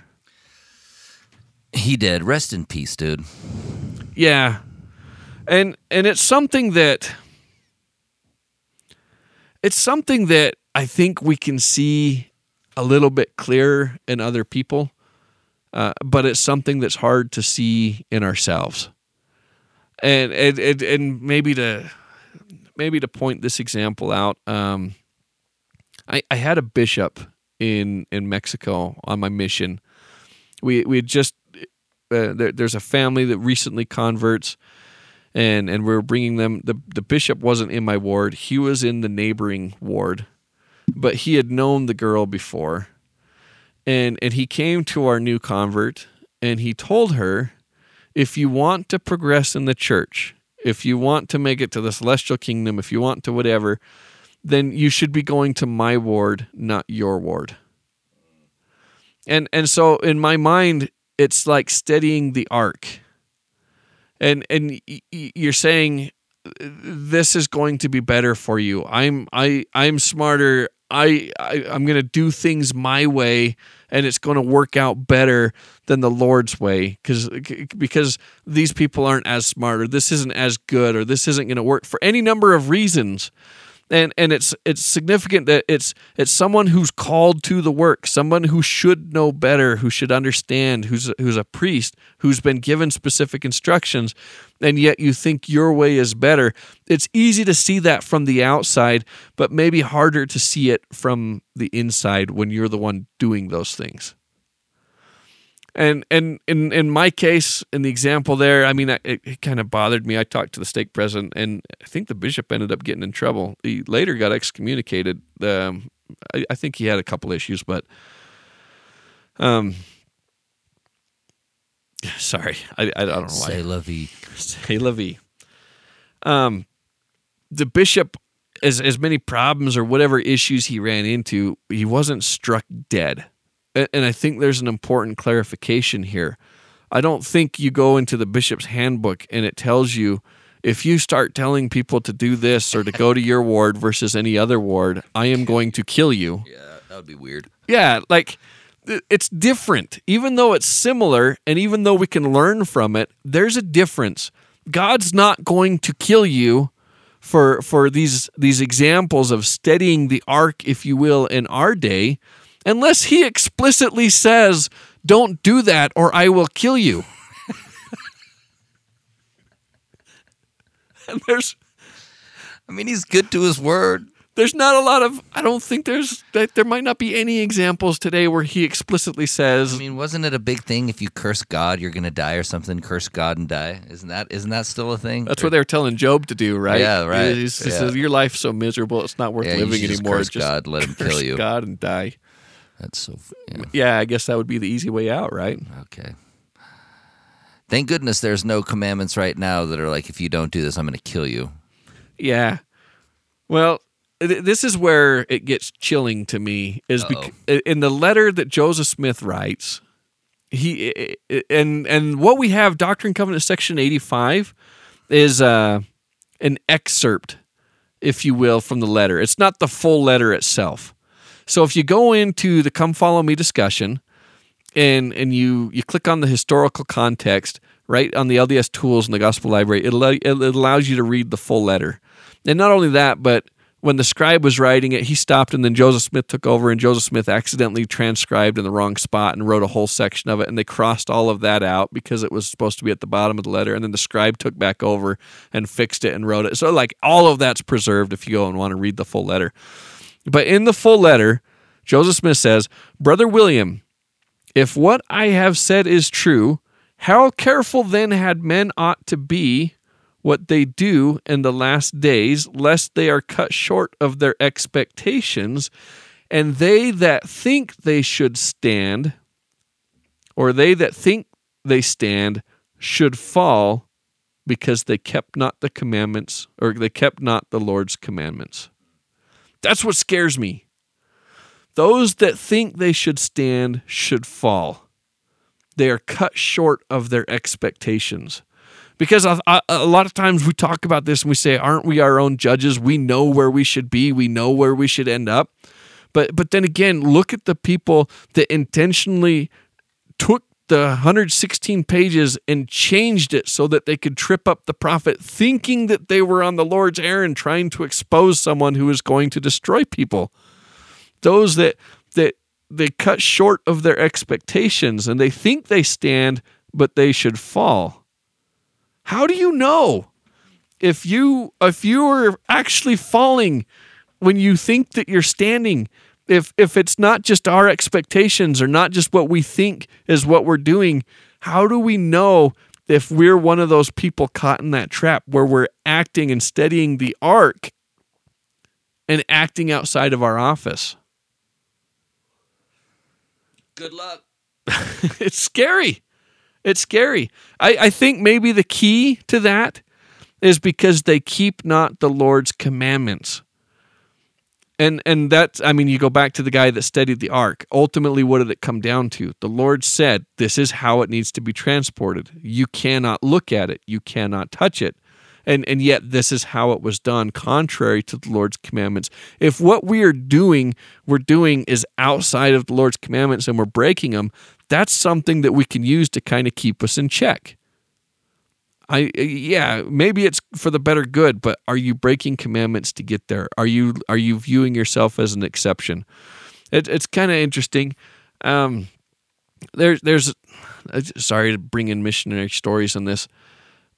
He did. Rest in peace, dude. Yeah, and and it's something that it's something that I think we can see a little bit clearer in other people, uh, but it's something that's hard to see in ourselves. And and and, and maybe to maybe to point this example out, um, I, I had a bishop in in Mexico on my mission. We we had just uh, there, there's a family that recently converts and and we are bringing them the the bishop wasn't in my ward he was in the neighboring ward but he had known the girl before and and he came to our new convert and he told her if you want to progress in the church if you want to make it to the celestial kingdom if you want to whatever then you should be going to my ward not your ward. And and so in my mind it's like steadying the ark. And and you're saying this is going to be better for you. I'm i i'm smarter. I, I i'm going to do things my way and it's going to work out better than the lord's way because because these people aren't as smart or this isn't as good or this isn't going to work for any number of reasons and and it's it's significant that it's it's someone who's called to the work, someone who should know better, who should understand, who's who's a priest, who's been given specific instructions, and yet you think your way is better. It's easy to see that from the outside, but maybe harder to see it from the inside when you're the one doing those things. And and in in my case, in the example there, I mean, it, it kind of bothered me. I talked to the stake president, and I think the bishop ended up getting in trouble. He later got excommunicated. Um, I, I think he had a couple issues, but um, sorry, I, I don't know why. Say la vie. Hey, Levy. Um, the bishop, as as many problems or whatever issues he ran into, he wasn't struck dead, and, I think there's an important clarification here. I don't think you go into the bishop's handbook and it tells you if you start telling people to do this or to go to your ward versus any other ward, I am going to kill you. Yeah, that would be weird. Yeah, like it's different. Even though it's similar and even though we can learn from it, there's a difference. God's not going to kill you for for these these examples of studying the ark, if you will, in our day, unless he explicitly says, "Don't do that, or I will kill you." and there's I mean, he's good to his word. there's not a lot of I don't think there's there might not be any examples today where he explicitly says I mean, wasn't it a big thing if you curse God, you're gonna die or something? Curse God and die. Isn't that isn't that still a thing? that's what they were telling Job to do, right? Yeah, right. He Yeah. says, Your life's so miserable, it's not worth Yeah, living should just anymore. curse God, let him kill you. God and die. That's so. Yeah. Yeah, I guess that would be the easy way out, right? Okay. Thank goodness there's no commandments right now that are like, if you don't do this, I'm going to kill you. Yeah. Well, th- this is where it gets chilling to me is bec- in the letter that Joseph Smith writes. He and and what we have Doctrine and Covenant section 85 is uh an excerpt if you will from the letter. It's not the full letter itself. So if you go into the come follow me discussion and and you you click on the historical context right on the LDS tools in the gospel library it, allow, it allows you to read the full letter. And not only that, but when the scribe was writing it, he stopped and then Joseph Smith took over and Joseph Smith accidentally transcribed in the wrong spot and wrote a whole section of it and they crossed all of that out because it was supposed to be at the bottom of the letter and then the scribe took back over and fixed it and wrote it. So like all of that's preserved if you go and want to read the full letter. But in the full letter, Joseph Smith says, Brother William, if what I have said is true, how careful then had men ought to be what they do in the last days, lest they are cut short of their expectations, and they that think they should stand, or they that think they stand, should fall because they kept not the commandments, or they kept not the Lord's commandments. That's what scares me. Those that think they should stand should fall. They are cut short of their expectations. Because a, lot of times we talk about this and we say, aren't we our own judges? We know where we should be, we know where we should end up. But but then again, look at the people that intentionally took the 116 pages and changed it so that they could trip up the prophet, thinking that they were on the Lord's errand, trying to expose someone who was going to destroy people. Those that that they cut short of their expectations and they think they stand, but they should fall. How do you know if you if you are actually falling when you think that you're standing? If if it's not just our expectations or not just what we think is what we're doing, how do we know if we're one of those people caught in that trap where we're acting and studying the ark and acting outside of our office? Good luck. it's scary. It's scary. I, I think maybe the key to that is because they keep not the Lord's commandments. And and that's I mean, you go back to the guy that studied the ark. Ultimately, what did it come down to? The Lord said, This is how it needs to be transported. You cannot look at it, you cannot touch it. And and yet this is how it was done, contrary to the Lord's commandments. If what we are doing, we're doing is outside of the Lord's commandments and we're breaking them, that's something that we can use to kind of keep us in check. I yeah, maybe it's for the better good, but are you breaking commandments to get there? Are you are you viewing yourself as an exception? It, it's kind of interesting. Um, there's there's uh, sorry to bring in missionary stories on this,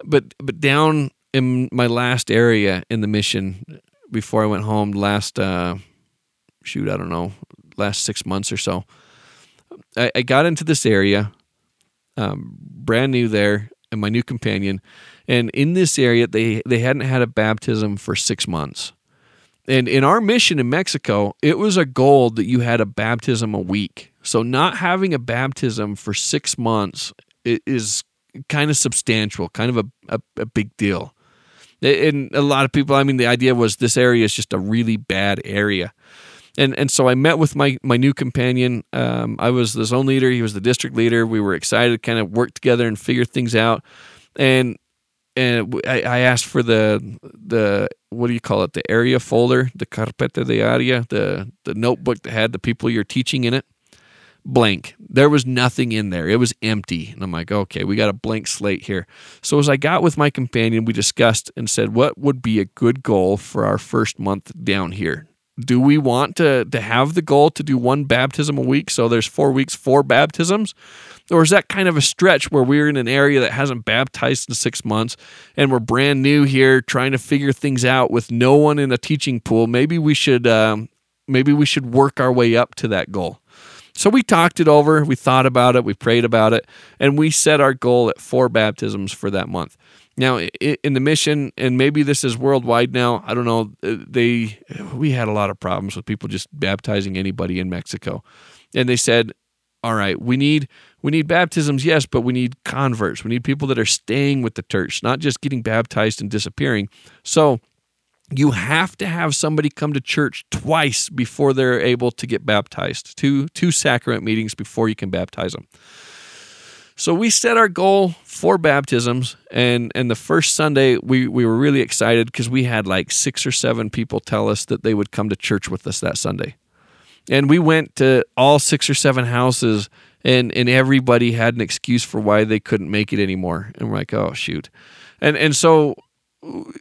but but down in my last area in the mission before I went home last uh, shoot I don't know last six months or so, I, I got into this area, um, brand new there, and my new companion. And in this area, they they hadn't had a baptism for six months. And in our mission in Mexico, it was a goal that you had a baptism a week. So not having a baptism for six months is kind of substantial, kind of a, a, a big deal. And a lot of people, I mean, the idea was this area is just a really bad area and and so I met with my my new companion. Um, I was the zone leader. He was the district leader. We were excited to kind of work together and figure things out. And and I, I asked for the the what do you call it? The area folder, the carpeta de area, the the notebook that had the people you're teaching in it. blank. There was nothing in there. It was empty. And I'm like, okay, we got a blank slate here. So as I got with my companion, we discussed and said, what would be a good goal for our first month down here? Do we want to, to have the goal to do one baptism a week? So there's four weeks, four baptisms? Or is that kind of a stretch where we're in an area that hasn't baptized in six months and we're brand new here trying to figure things out with no one in a teaching pool? Maybe we should um, maybe we should work our way up to that goal. So we talked it over, we thought about it, we prayed about it, and we set our goal at four baptisms for that month. Now, in the mission, and maybe this is worldwide now, I don't know. Uh, they we had a lot of problems with people just baptizing anybody in Mexico, and they said, "All right, we need we need baptisms, yes, but we need converts. We need people that are staying with the church, not just getting baptized and disappearing." So you have to have somebody come to church twice before they're able to get baptized. Two two sacrament meetings before you can baptize them. So we set our goal for baptisms, and and the first Sunday we we were really excited because we had like six or seven people tell us that they would come to church with us that Sunday, and we went to all six or seven houses, and and everybody had an excuse for why they couldn't make it anymore, and we're like, oh shoot, and and so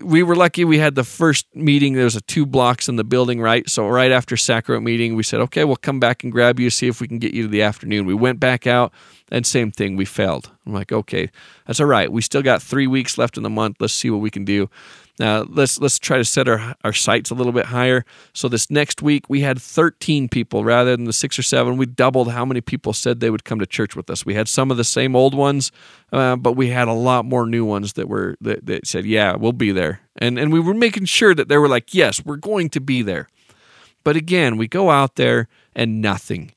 we were lucky we had the first meeting there was a two blocks in the building right? So right after sacrament meeting we said okay we'll come back and grab you see if we can get you to the afternoon. We went back out and same thing we failed. I'm like okay that's all right. We still got three weeks left in the month. Let's see what we can do now let's let's try to set our, our sights a little bit higher. So this next week we had 13 people rather than the six or seven. We doubled how many people said they would come to church with us. We had some of the same old ones, uh, but we had a lot more new ones that were that, that said, "Yeah, we'll be there." And and we were making sure that they were like, "Yes, we're going to be there." But again, we go out there and nothing.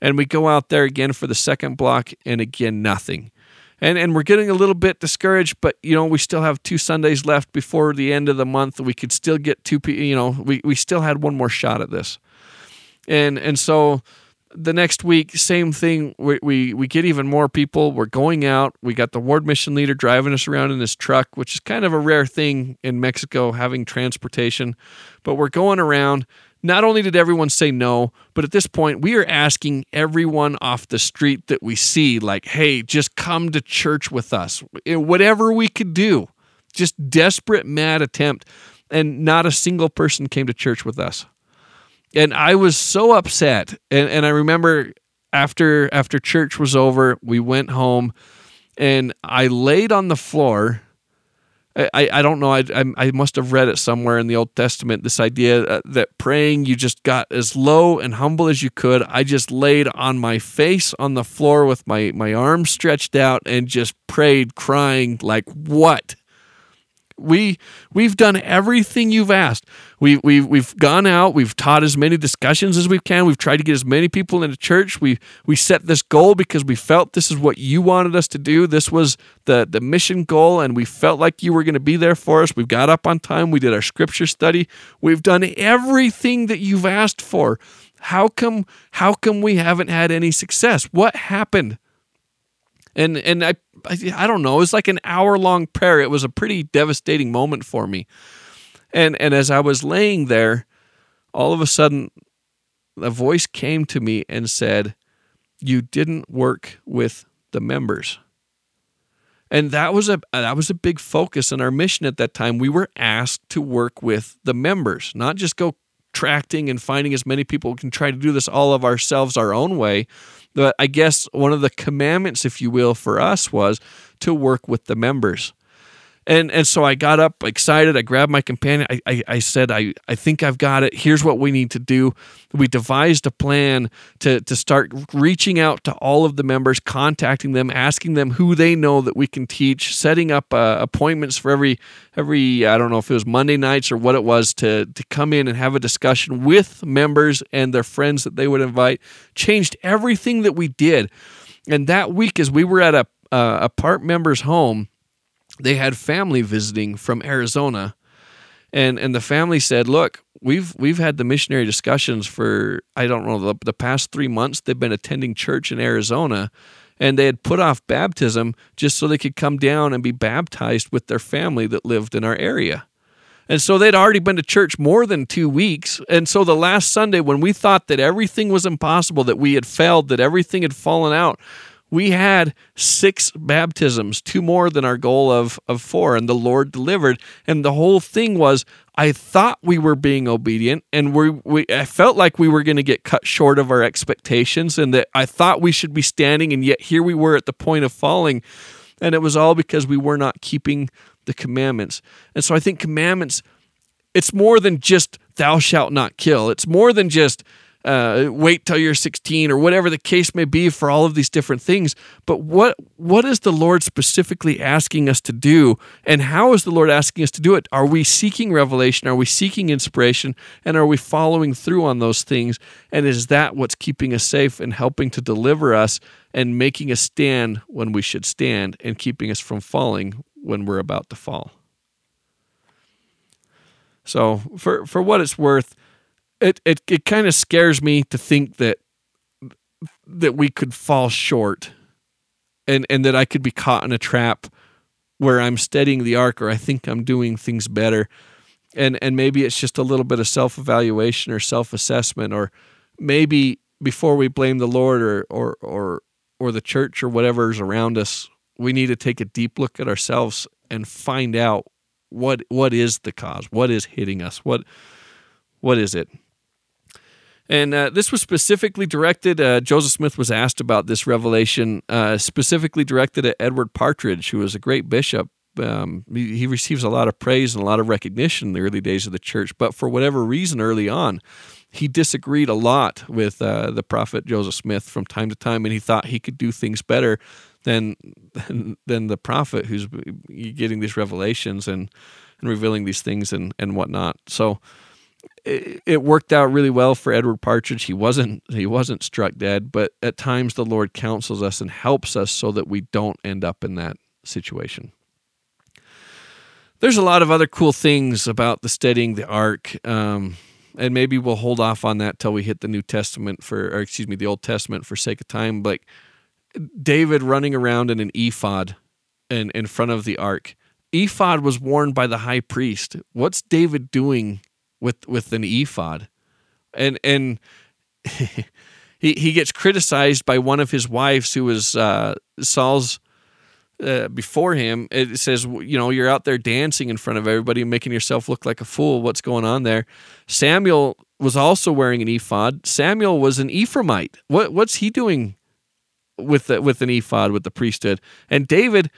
And we go out there again for the second block and again nothing and and we're getting a little bit discouraged but you know we still have two sundays left before the end of the month. We could still get two you know we, we still had one more shot at this. And and so the next week same thing. We, we we get even more people. We're going out. We got the ward mission leader driving us around in his truck which is kind of a rare thing in mexico having transportation. But we're going around not only did everyone say no, but at this point, we are asking everyone off the street that we see, like, hey, just come to church with us. Eh, whatever we could do. Just desperate, mad attempt. And not a single person came to church with us. And I was so upset. And, and I remember after after church was over, we went home and I laid on the floor I, I don't know. I, I must have read it somewhere in the Old Testament. This idea uh, that praying you just got as low and humble as you could. I just laid on my face on the floor with my my arms stretched out and just prayed, crying like, "What? We we've done everything you've asked. We we we've gone out. We've taught as many discussions as we can. We've tried to get as many people into church. We we set this goal because we felt this is what you wanted us to do. This was the the mission goal, and we felt like you were going to be there for us. We've got up on time. We did our scripture study. We've done everything that you've asked for. How come how come we haven't had any success? What happened? And and I I don't know. It was like an hour long prayer. It was a pretty devastating moment for me. And and as I was laying there, all of a sudden, a voice came to me and said, "You didn't work with the members." And that was a that was a big focus in our mission at that time. We were asked to work with the members, not just go tracting and finding as many people can try to do this all of ourselves our own way, the, I guess one of the commandments, if you will, for us was to work with the members. And and so I got up excited. I grabbed my companion. I, I, I, said, I, I think I've got it. Here's what we need to do. We devised a plan to, to start reaching out to all of the members, contacting them, asking them who they know that we can teach, setting up uh, appointments for every every I don't know if it was Monday nights or what it was to to come in and have a discussion with members and their friends that they would invite. Changed everything that we did. And that week, as we were at a uh, a part member's home they had family visiting from Arizona. And and the family said, "Look, we've we've had the missionary discussions for I don't know the, the past 3 months they've been attending church in Arizona." and they had put off baptism just so they could come down and be baptized with their family that lived in our area. And so they'd already been to church more than two weeks. And so the last Sunday, when we thought that everything was impossible, that we had failed, that everything had fallen out, we had six baptisms, two more than our goal of, of four, and the Lord delivered. And the whole thing was, I thought we were being obedient, and we, we I felt like we were going to get cut short of our expectations, and that I thought we should be standing, and yet here we were at the point of falling. And it was all because we were not keeping the commandments. And so I think commandments, it's more than just thou shalt not kill. It's more than just uh, wait till you're 16 or whatever the case may be for all of these different things. But what what is the Lord specifically asking us to do, and how is the Lord asking us to do it? Are we seeking revelation? Are we seeking inspiration? And are we following through on those things? And is that what's keeping us safe and helping to deliver us and making us stand when we should stand and keeping us from falling when we're about to fall? So for for what it's worth it it, it kind of scares me to think that that we could fall short and and that I could be caught in a trap where I'm steadying the ark or I think I'm doing things better. And and maybe it's just a little bit of self-evaluation or self-assessment or maybe before we blame the Lord or or or or the church or whatever's around us we need to take a deep look at ourselves and find out what what is the cause? What is hitting us? What what is it and uh, this was specifically directed, uh, Joseph Smith was asked about this revelation, uh, specifically directed at Edward Partridge, who was a great bishop. Um, he, he, receives a lot of praise and a lot of recognition in the early days of the church, but for whatever reason early on, he disagreed a lot with uh, the prophet Joseph Smith from time to time, and he thought he could do things better than than, than the prophet who's getting these revelations and, and revealing these things and, and whatnot. So, it, worked out really well for Edward Partridge. He wasn't he wasn't struck dead, but at times the Lord counsels us and helps us so that we don't end up in that situation. There's a lot of other cool things about the steadying the ark, um, and maybe we'll hold off on that till we hit the New Testament for, or excuse me, the Old Testament for sake of time. But David running around in an ephod in in front of the ark. Ephod was worn by the high priest. What's David doing with with an ephod, and and he he gets criticized by one of his wives who was uh, Saul's. Uh, before him, it says, you know, you're out there dancing in front of everybody, making yourself look like a fool. What's going on there? Samuel was also wearing an ephod. Samuel was an Ephraimite. What what's he doing with the, with an ephod with the priesthood? And David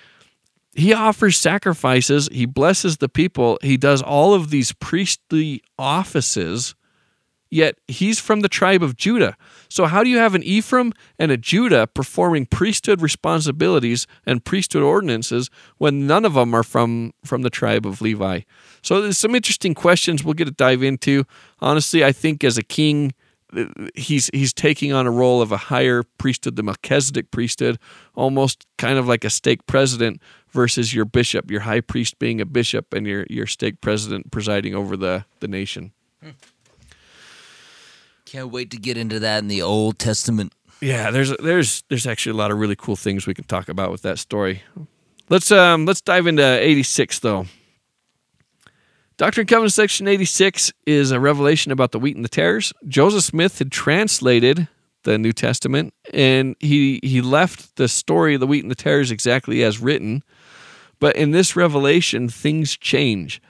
he offers sacrifices, he blesses the people, he does all of these priestly offices, yet he's from the tribe of Judah. So, how do you have an Ephraim and a Judah performing priesthood responsibilities and priesthood ordinances when none of them are from, from the tribe of Levi? So, there's some interesting questions we'll get to dive into. Honestly, I think as a king, uh, he's he's taking on a role of a higher priesthood, the Melchizedek priesthood, almost kind of like a stake president versus your bishop, your high priest being a bishop, and your your stake president presiding over the the nation. Can't wait to get into that in the Old Testament. Yeah, there's there's there's actually a lot of really cool things we can talk about with that story. Let's um let's dive into 86 though. Doctrine and Covenants section 86 is a revelation about the wheat and the tares. Joseph Smith had translated the New Testament and he he left the story of the wheat and the tares exactly as written. But in this revelation, things change.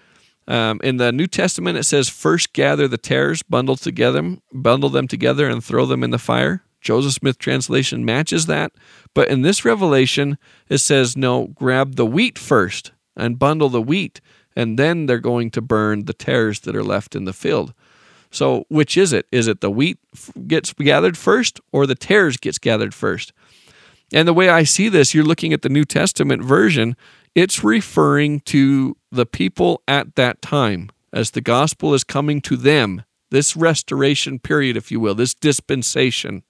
Um, in the New Testament, it says, "First gather the tares, bundle together, bundle them together, and throw them in the fire." Joseph Smith translation matches that, but in this revelation, it says, "No, grab the wheat first and bundle the wheat, and then they're going to burn the tares that are left in the field. So, which is it? Is it the wheat gets gathered first or the tares gets gathered first? And the way I see this, you're looking at the New Testament version, it's referring to the people at that time as the gospel is coming to them, this restoration period, if you will, this dispensation.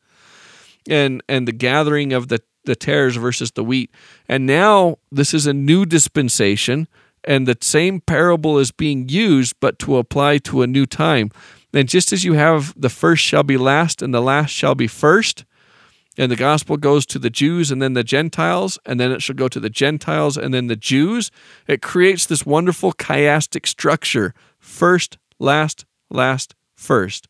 And and the gathering of the, the tares versus the wheat. And now this is a new dispensation and the same parable is being used, but to apply to a new time. And just as you have the first shall be last and the last shall be first, and the gospel goes to the Jews and then the Gentiles, and then it shall go to the Gentiles and then the Jews. It creates this wonderful chiastic structure first, last, last, first.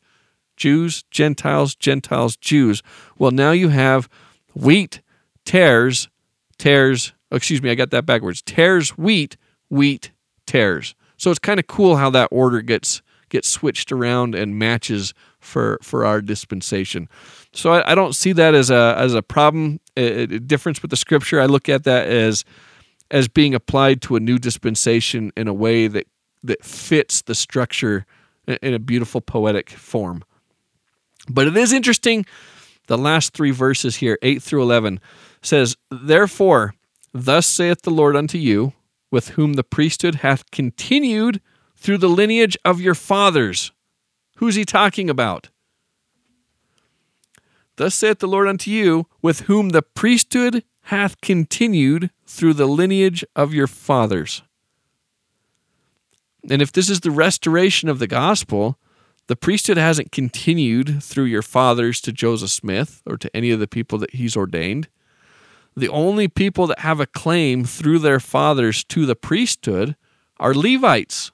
Jews, Gentiles, Gentiles, Jews. Well, now you have wheat, tares, tares. Oh, excuse me, I got that backwards. Tares, wheat, wheat, tares. So it's kind of cool how that order gets gets switched around and matches for for our dispensation. So I, I don't see that as a as a problem, a, a difference with the scripture. I look at that as as being applied to a new dispensation in a way that that fits the structure in a beautiful poetic form. But it is interesting. The last three verses here, 8 through 11, says, Therefore, thus saith the Lord unto you, with whom the priesthood hath continued through the lineage of your fathers. Who's he talking about? Thus saith the Lord unto you, with whom the priesthood hath continued through the lineage of your fathers. And if this is the restoration of the gospel, the priesthood hasn't continued through your fathers to Joseph Smith or to any of the people that he's ordained. The only people that have a claim through their fathers to the priesthood are Levites.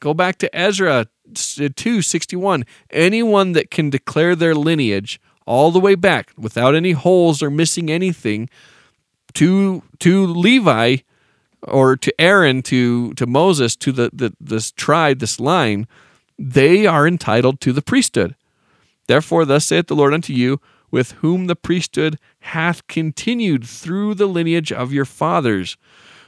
Go back to Ezra 2:61. Uh, Anyone that can declare their lineage all the way back without any holes or missing anything to to Levi or to Aaron to to Moses to the, the this tribe this line they are entitled to the priesthood therefore thus saith the Lord unto you with whom the priesthood hath continued through the lineage of your fathers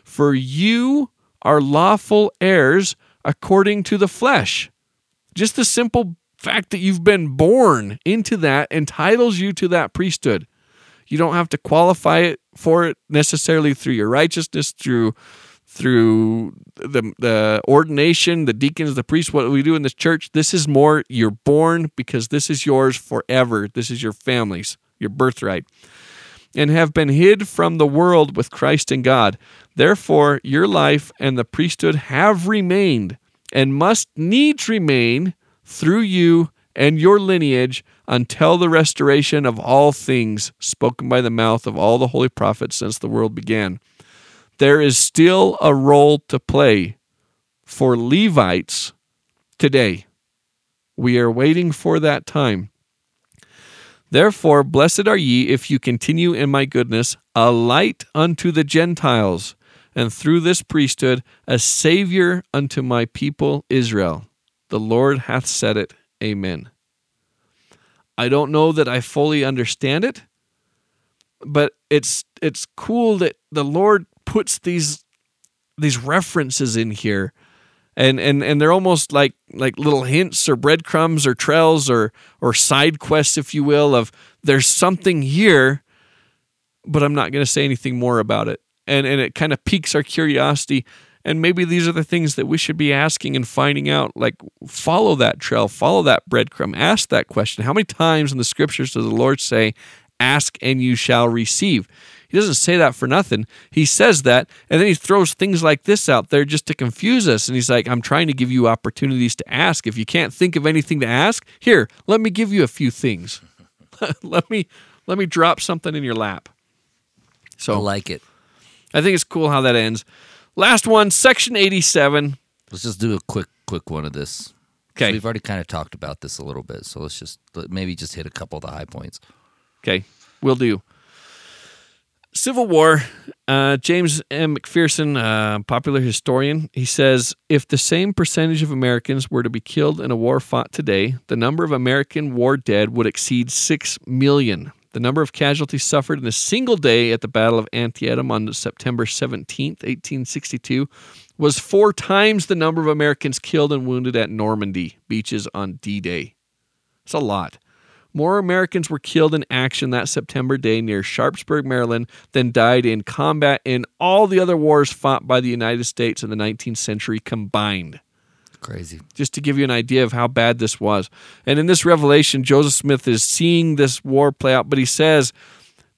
for you are lawful heirs according to the flesh just the simple fact that you've been born into that entitles you to that priesthood. You don't have to qualify it for it necessarily through your righteousness, through through the the ordination, the deacons, the priests, what we do in this church. This is more you're born because this is yours forever. This is your family's, your birthright. And have been hid from the world with Christ and God. Therefore, your life and the priesthood have remained and must needs remain through you and your lineage until the restoration of all things spoken by the mouth of all the holy prophets since the world began. There is still a role to play for Levites today. We are waiting for that time. Therefore, blessed are ye if you continue in my goodness, a light unto the Gentiles, and through this priesthood, a Savior unto my people Israel. The Lord hath said it. Amen. I don't know that I fully understand it, but it's it's cool that the Lord puts these these references in here and and and they're almost like like little hints or breadcrumbs or trails or or side quests if you will of there's something here but I'm not going to say anything more about it and and it kind of piques our curiosity and maybe these are the things that we should be asking and finding out. Like, follow that trail, follow that breadcrumb, ask that question. How many times in the scriptures does the Lord say, Ask and you shall receive? He doesn't say that for nothing. He says that, and then he throws things like this out there just to confuse us. And he's like, I'm trying to give you opportunities to ask. If you can't think of anything to ask, here, let me give you a few things. let me let me drop something in your lap. So I like it. I think it's cool how that ends. Last one, section 87. Let's just do a quick, quick one of this. Okay. So we've already kind of talked about this a little bit, so let's just maybe just hit a couple of the high points. Okay, we'll do. Civil War. Uh, James M. McPherson, uh, popular historian, he says if the same percentage of Americans were to be killed in a war fought today, the number of American war dead would exceed 6 million. The number of casualties suffered in a single day at the Battle of Antietam on September 17, 1862, was four times the number of Americans killed and wounded at Normandy beaches on D Day. It's a lot. More Americans were killed in action that September day near Sharpsburg, Maryland, than died in combat in all the other wars fought by the United States in the 19th century combined. Crazy. Just to give you an idea of how bad this was. And in this revelation, Joseph Smith is seeing this war play out, but he says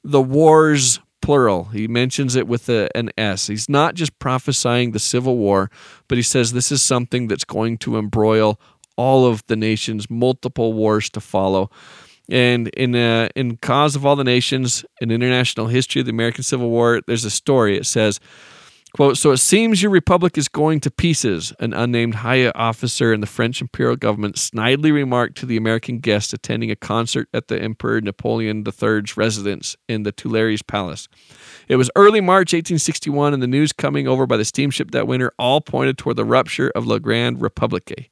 the wars plural. He mentions it with a, an S. He's not just prophesying the Civil War, but he says this is something that's going to embroil all of the nations, multiple wars to follow. And in uh, in Cause of All the Nations, in International History of the American Civil War, there's a story. It says, quote, So it seems your republic is going to pieces, an unnamed high officer in the French imperial government snidely remarked to the American guest attending a concert at the Emperor Napoleon III's residence in the Tuileries Palace. It was early March 1861, and the news coming over by the steamship that winter all pointed toward the rupture of La Grande Republique.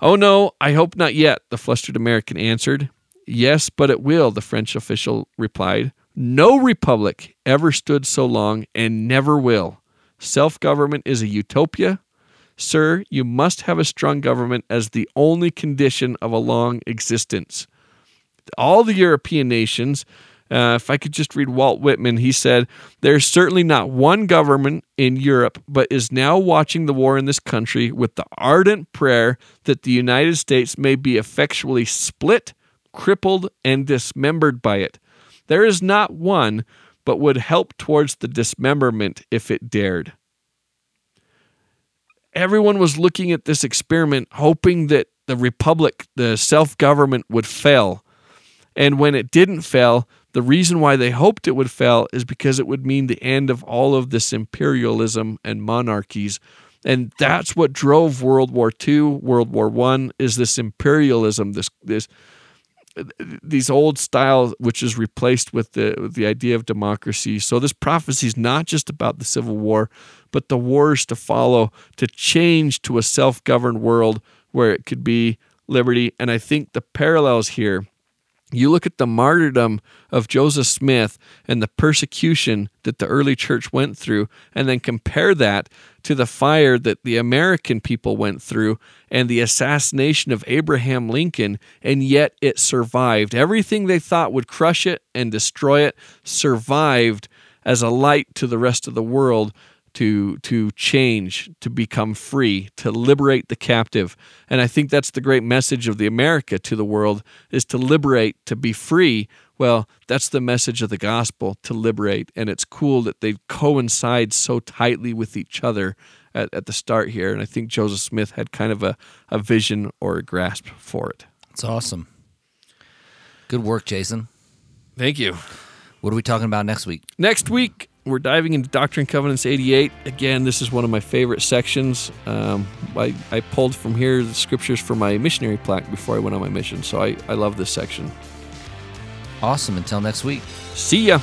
Oh no, I hope not yet, the flustered American answered. Yes, but it will, the French official replied. No republic ever stood so long and never will. Self government is a utopia. Sir, you must have a strong government as the only condition of a long existence. All the European nations, uh, if I could just read Walt Whitman, he said, There's certainly not one government in Europe, but is now watching the war in this country with the ardent prayer that the United States may be effectually split crippled, and dismembered by it. There is not one, but would help towards the dismemberment if it dared. Everyone was looking at this experiment, hoping that the republic, the self government, would fail. And when it didn't fail, the reason why they hoped it would fail is because it would mean the end of all of this imperialism and monarchies. And that's what drove World War II, World War One, is this imperialism, this this these old styles, which is replaced with the with the idea of democracy. So this prophecy is not just about the Civil War, but the wars to follow to change to a self-governed world where it could be liberty. And I think the parallels here you look at the martyrdom of Joseph Smith and the persecution that the early church went through, and then compare that to the fire that the American people went through and the assassination of Abraham Lincoln, and yet it survived. Everything they thought would crush it and destroy it survived as a light to the rest of the world to to change, to become free, to liberate the captive. And I think that's the great message of the America to the world is to liberate, to be free. Well, that's the message of the gospel, to liberate. And it's cool that they coincide so tightly with each other at, at the start here. And I think Joseph Smith had kind of a, a vision or a grasp for it. It's awesome. Good work, Jason. Thank you. What are we talking about next week? Next week, we're diving into Doctrine and Covenants 88. Again, this is one of my favorite sections. Um, I, I pulled from here the scriptures for my missionary plaque before I went on my mission, so I, I love this section. Awesome. Until next week. See ya.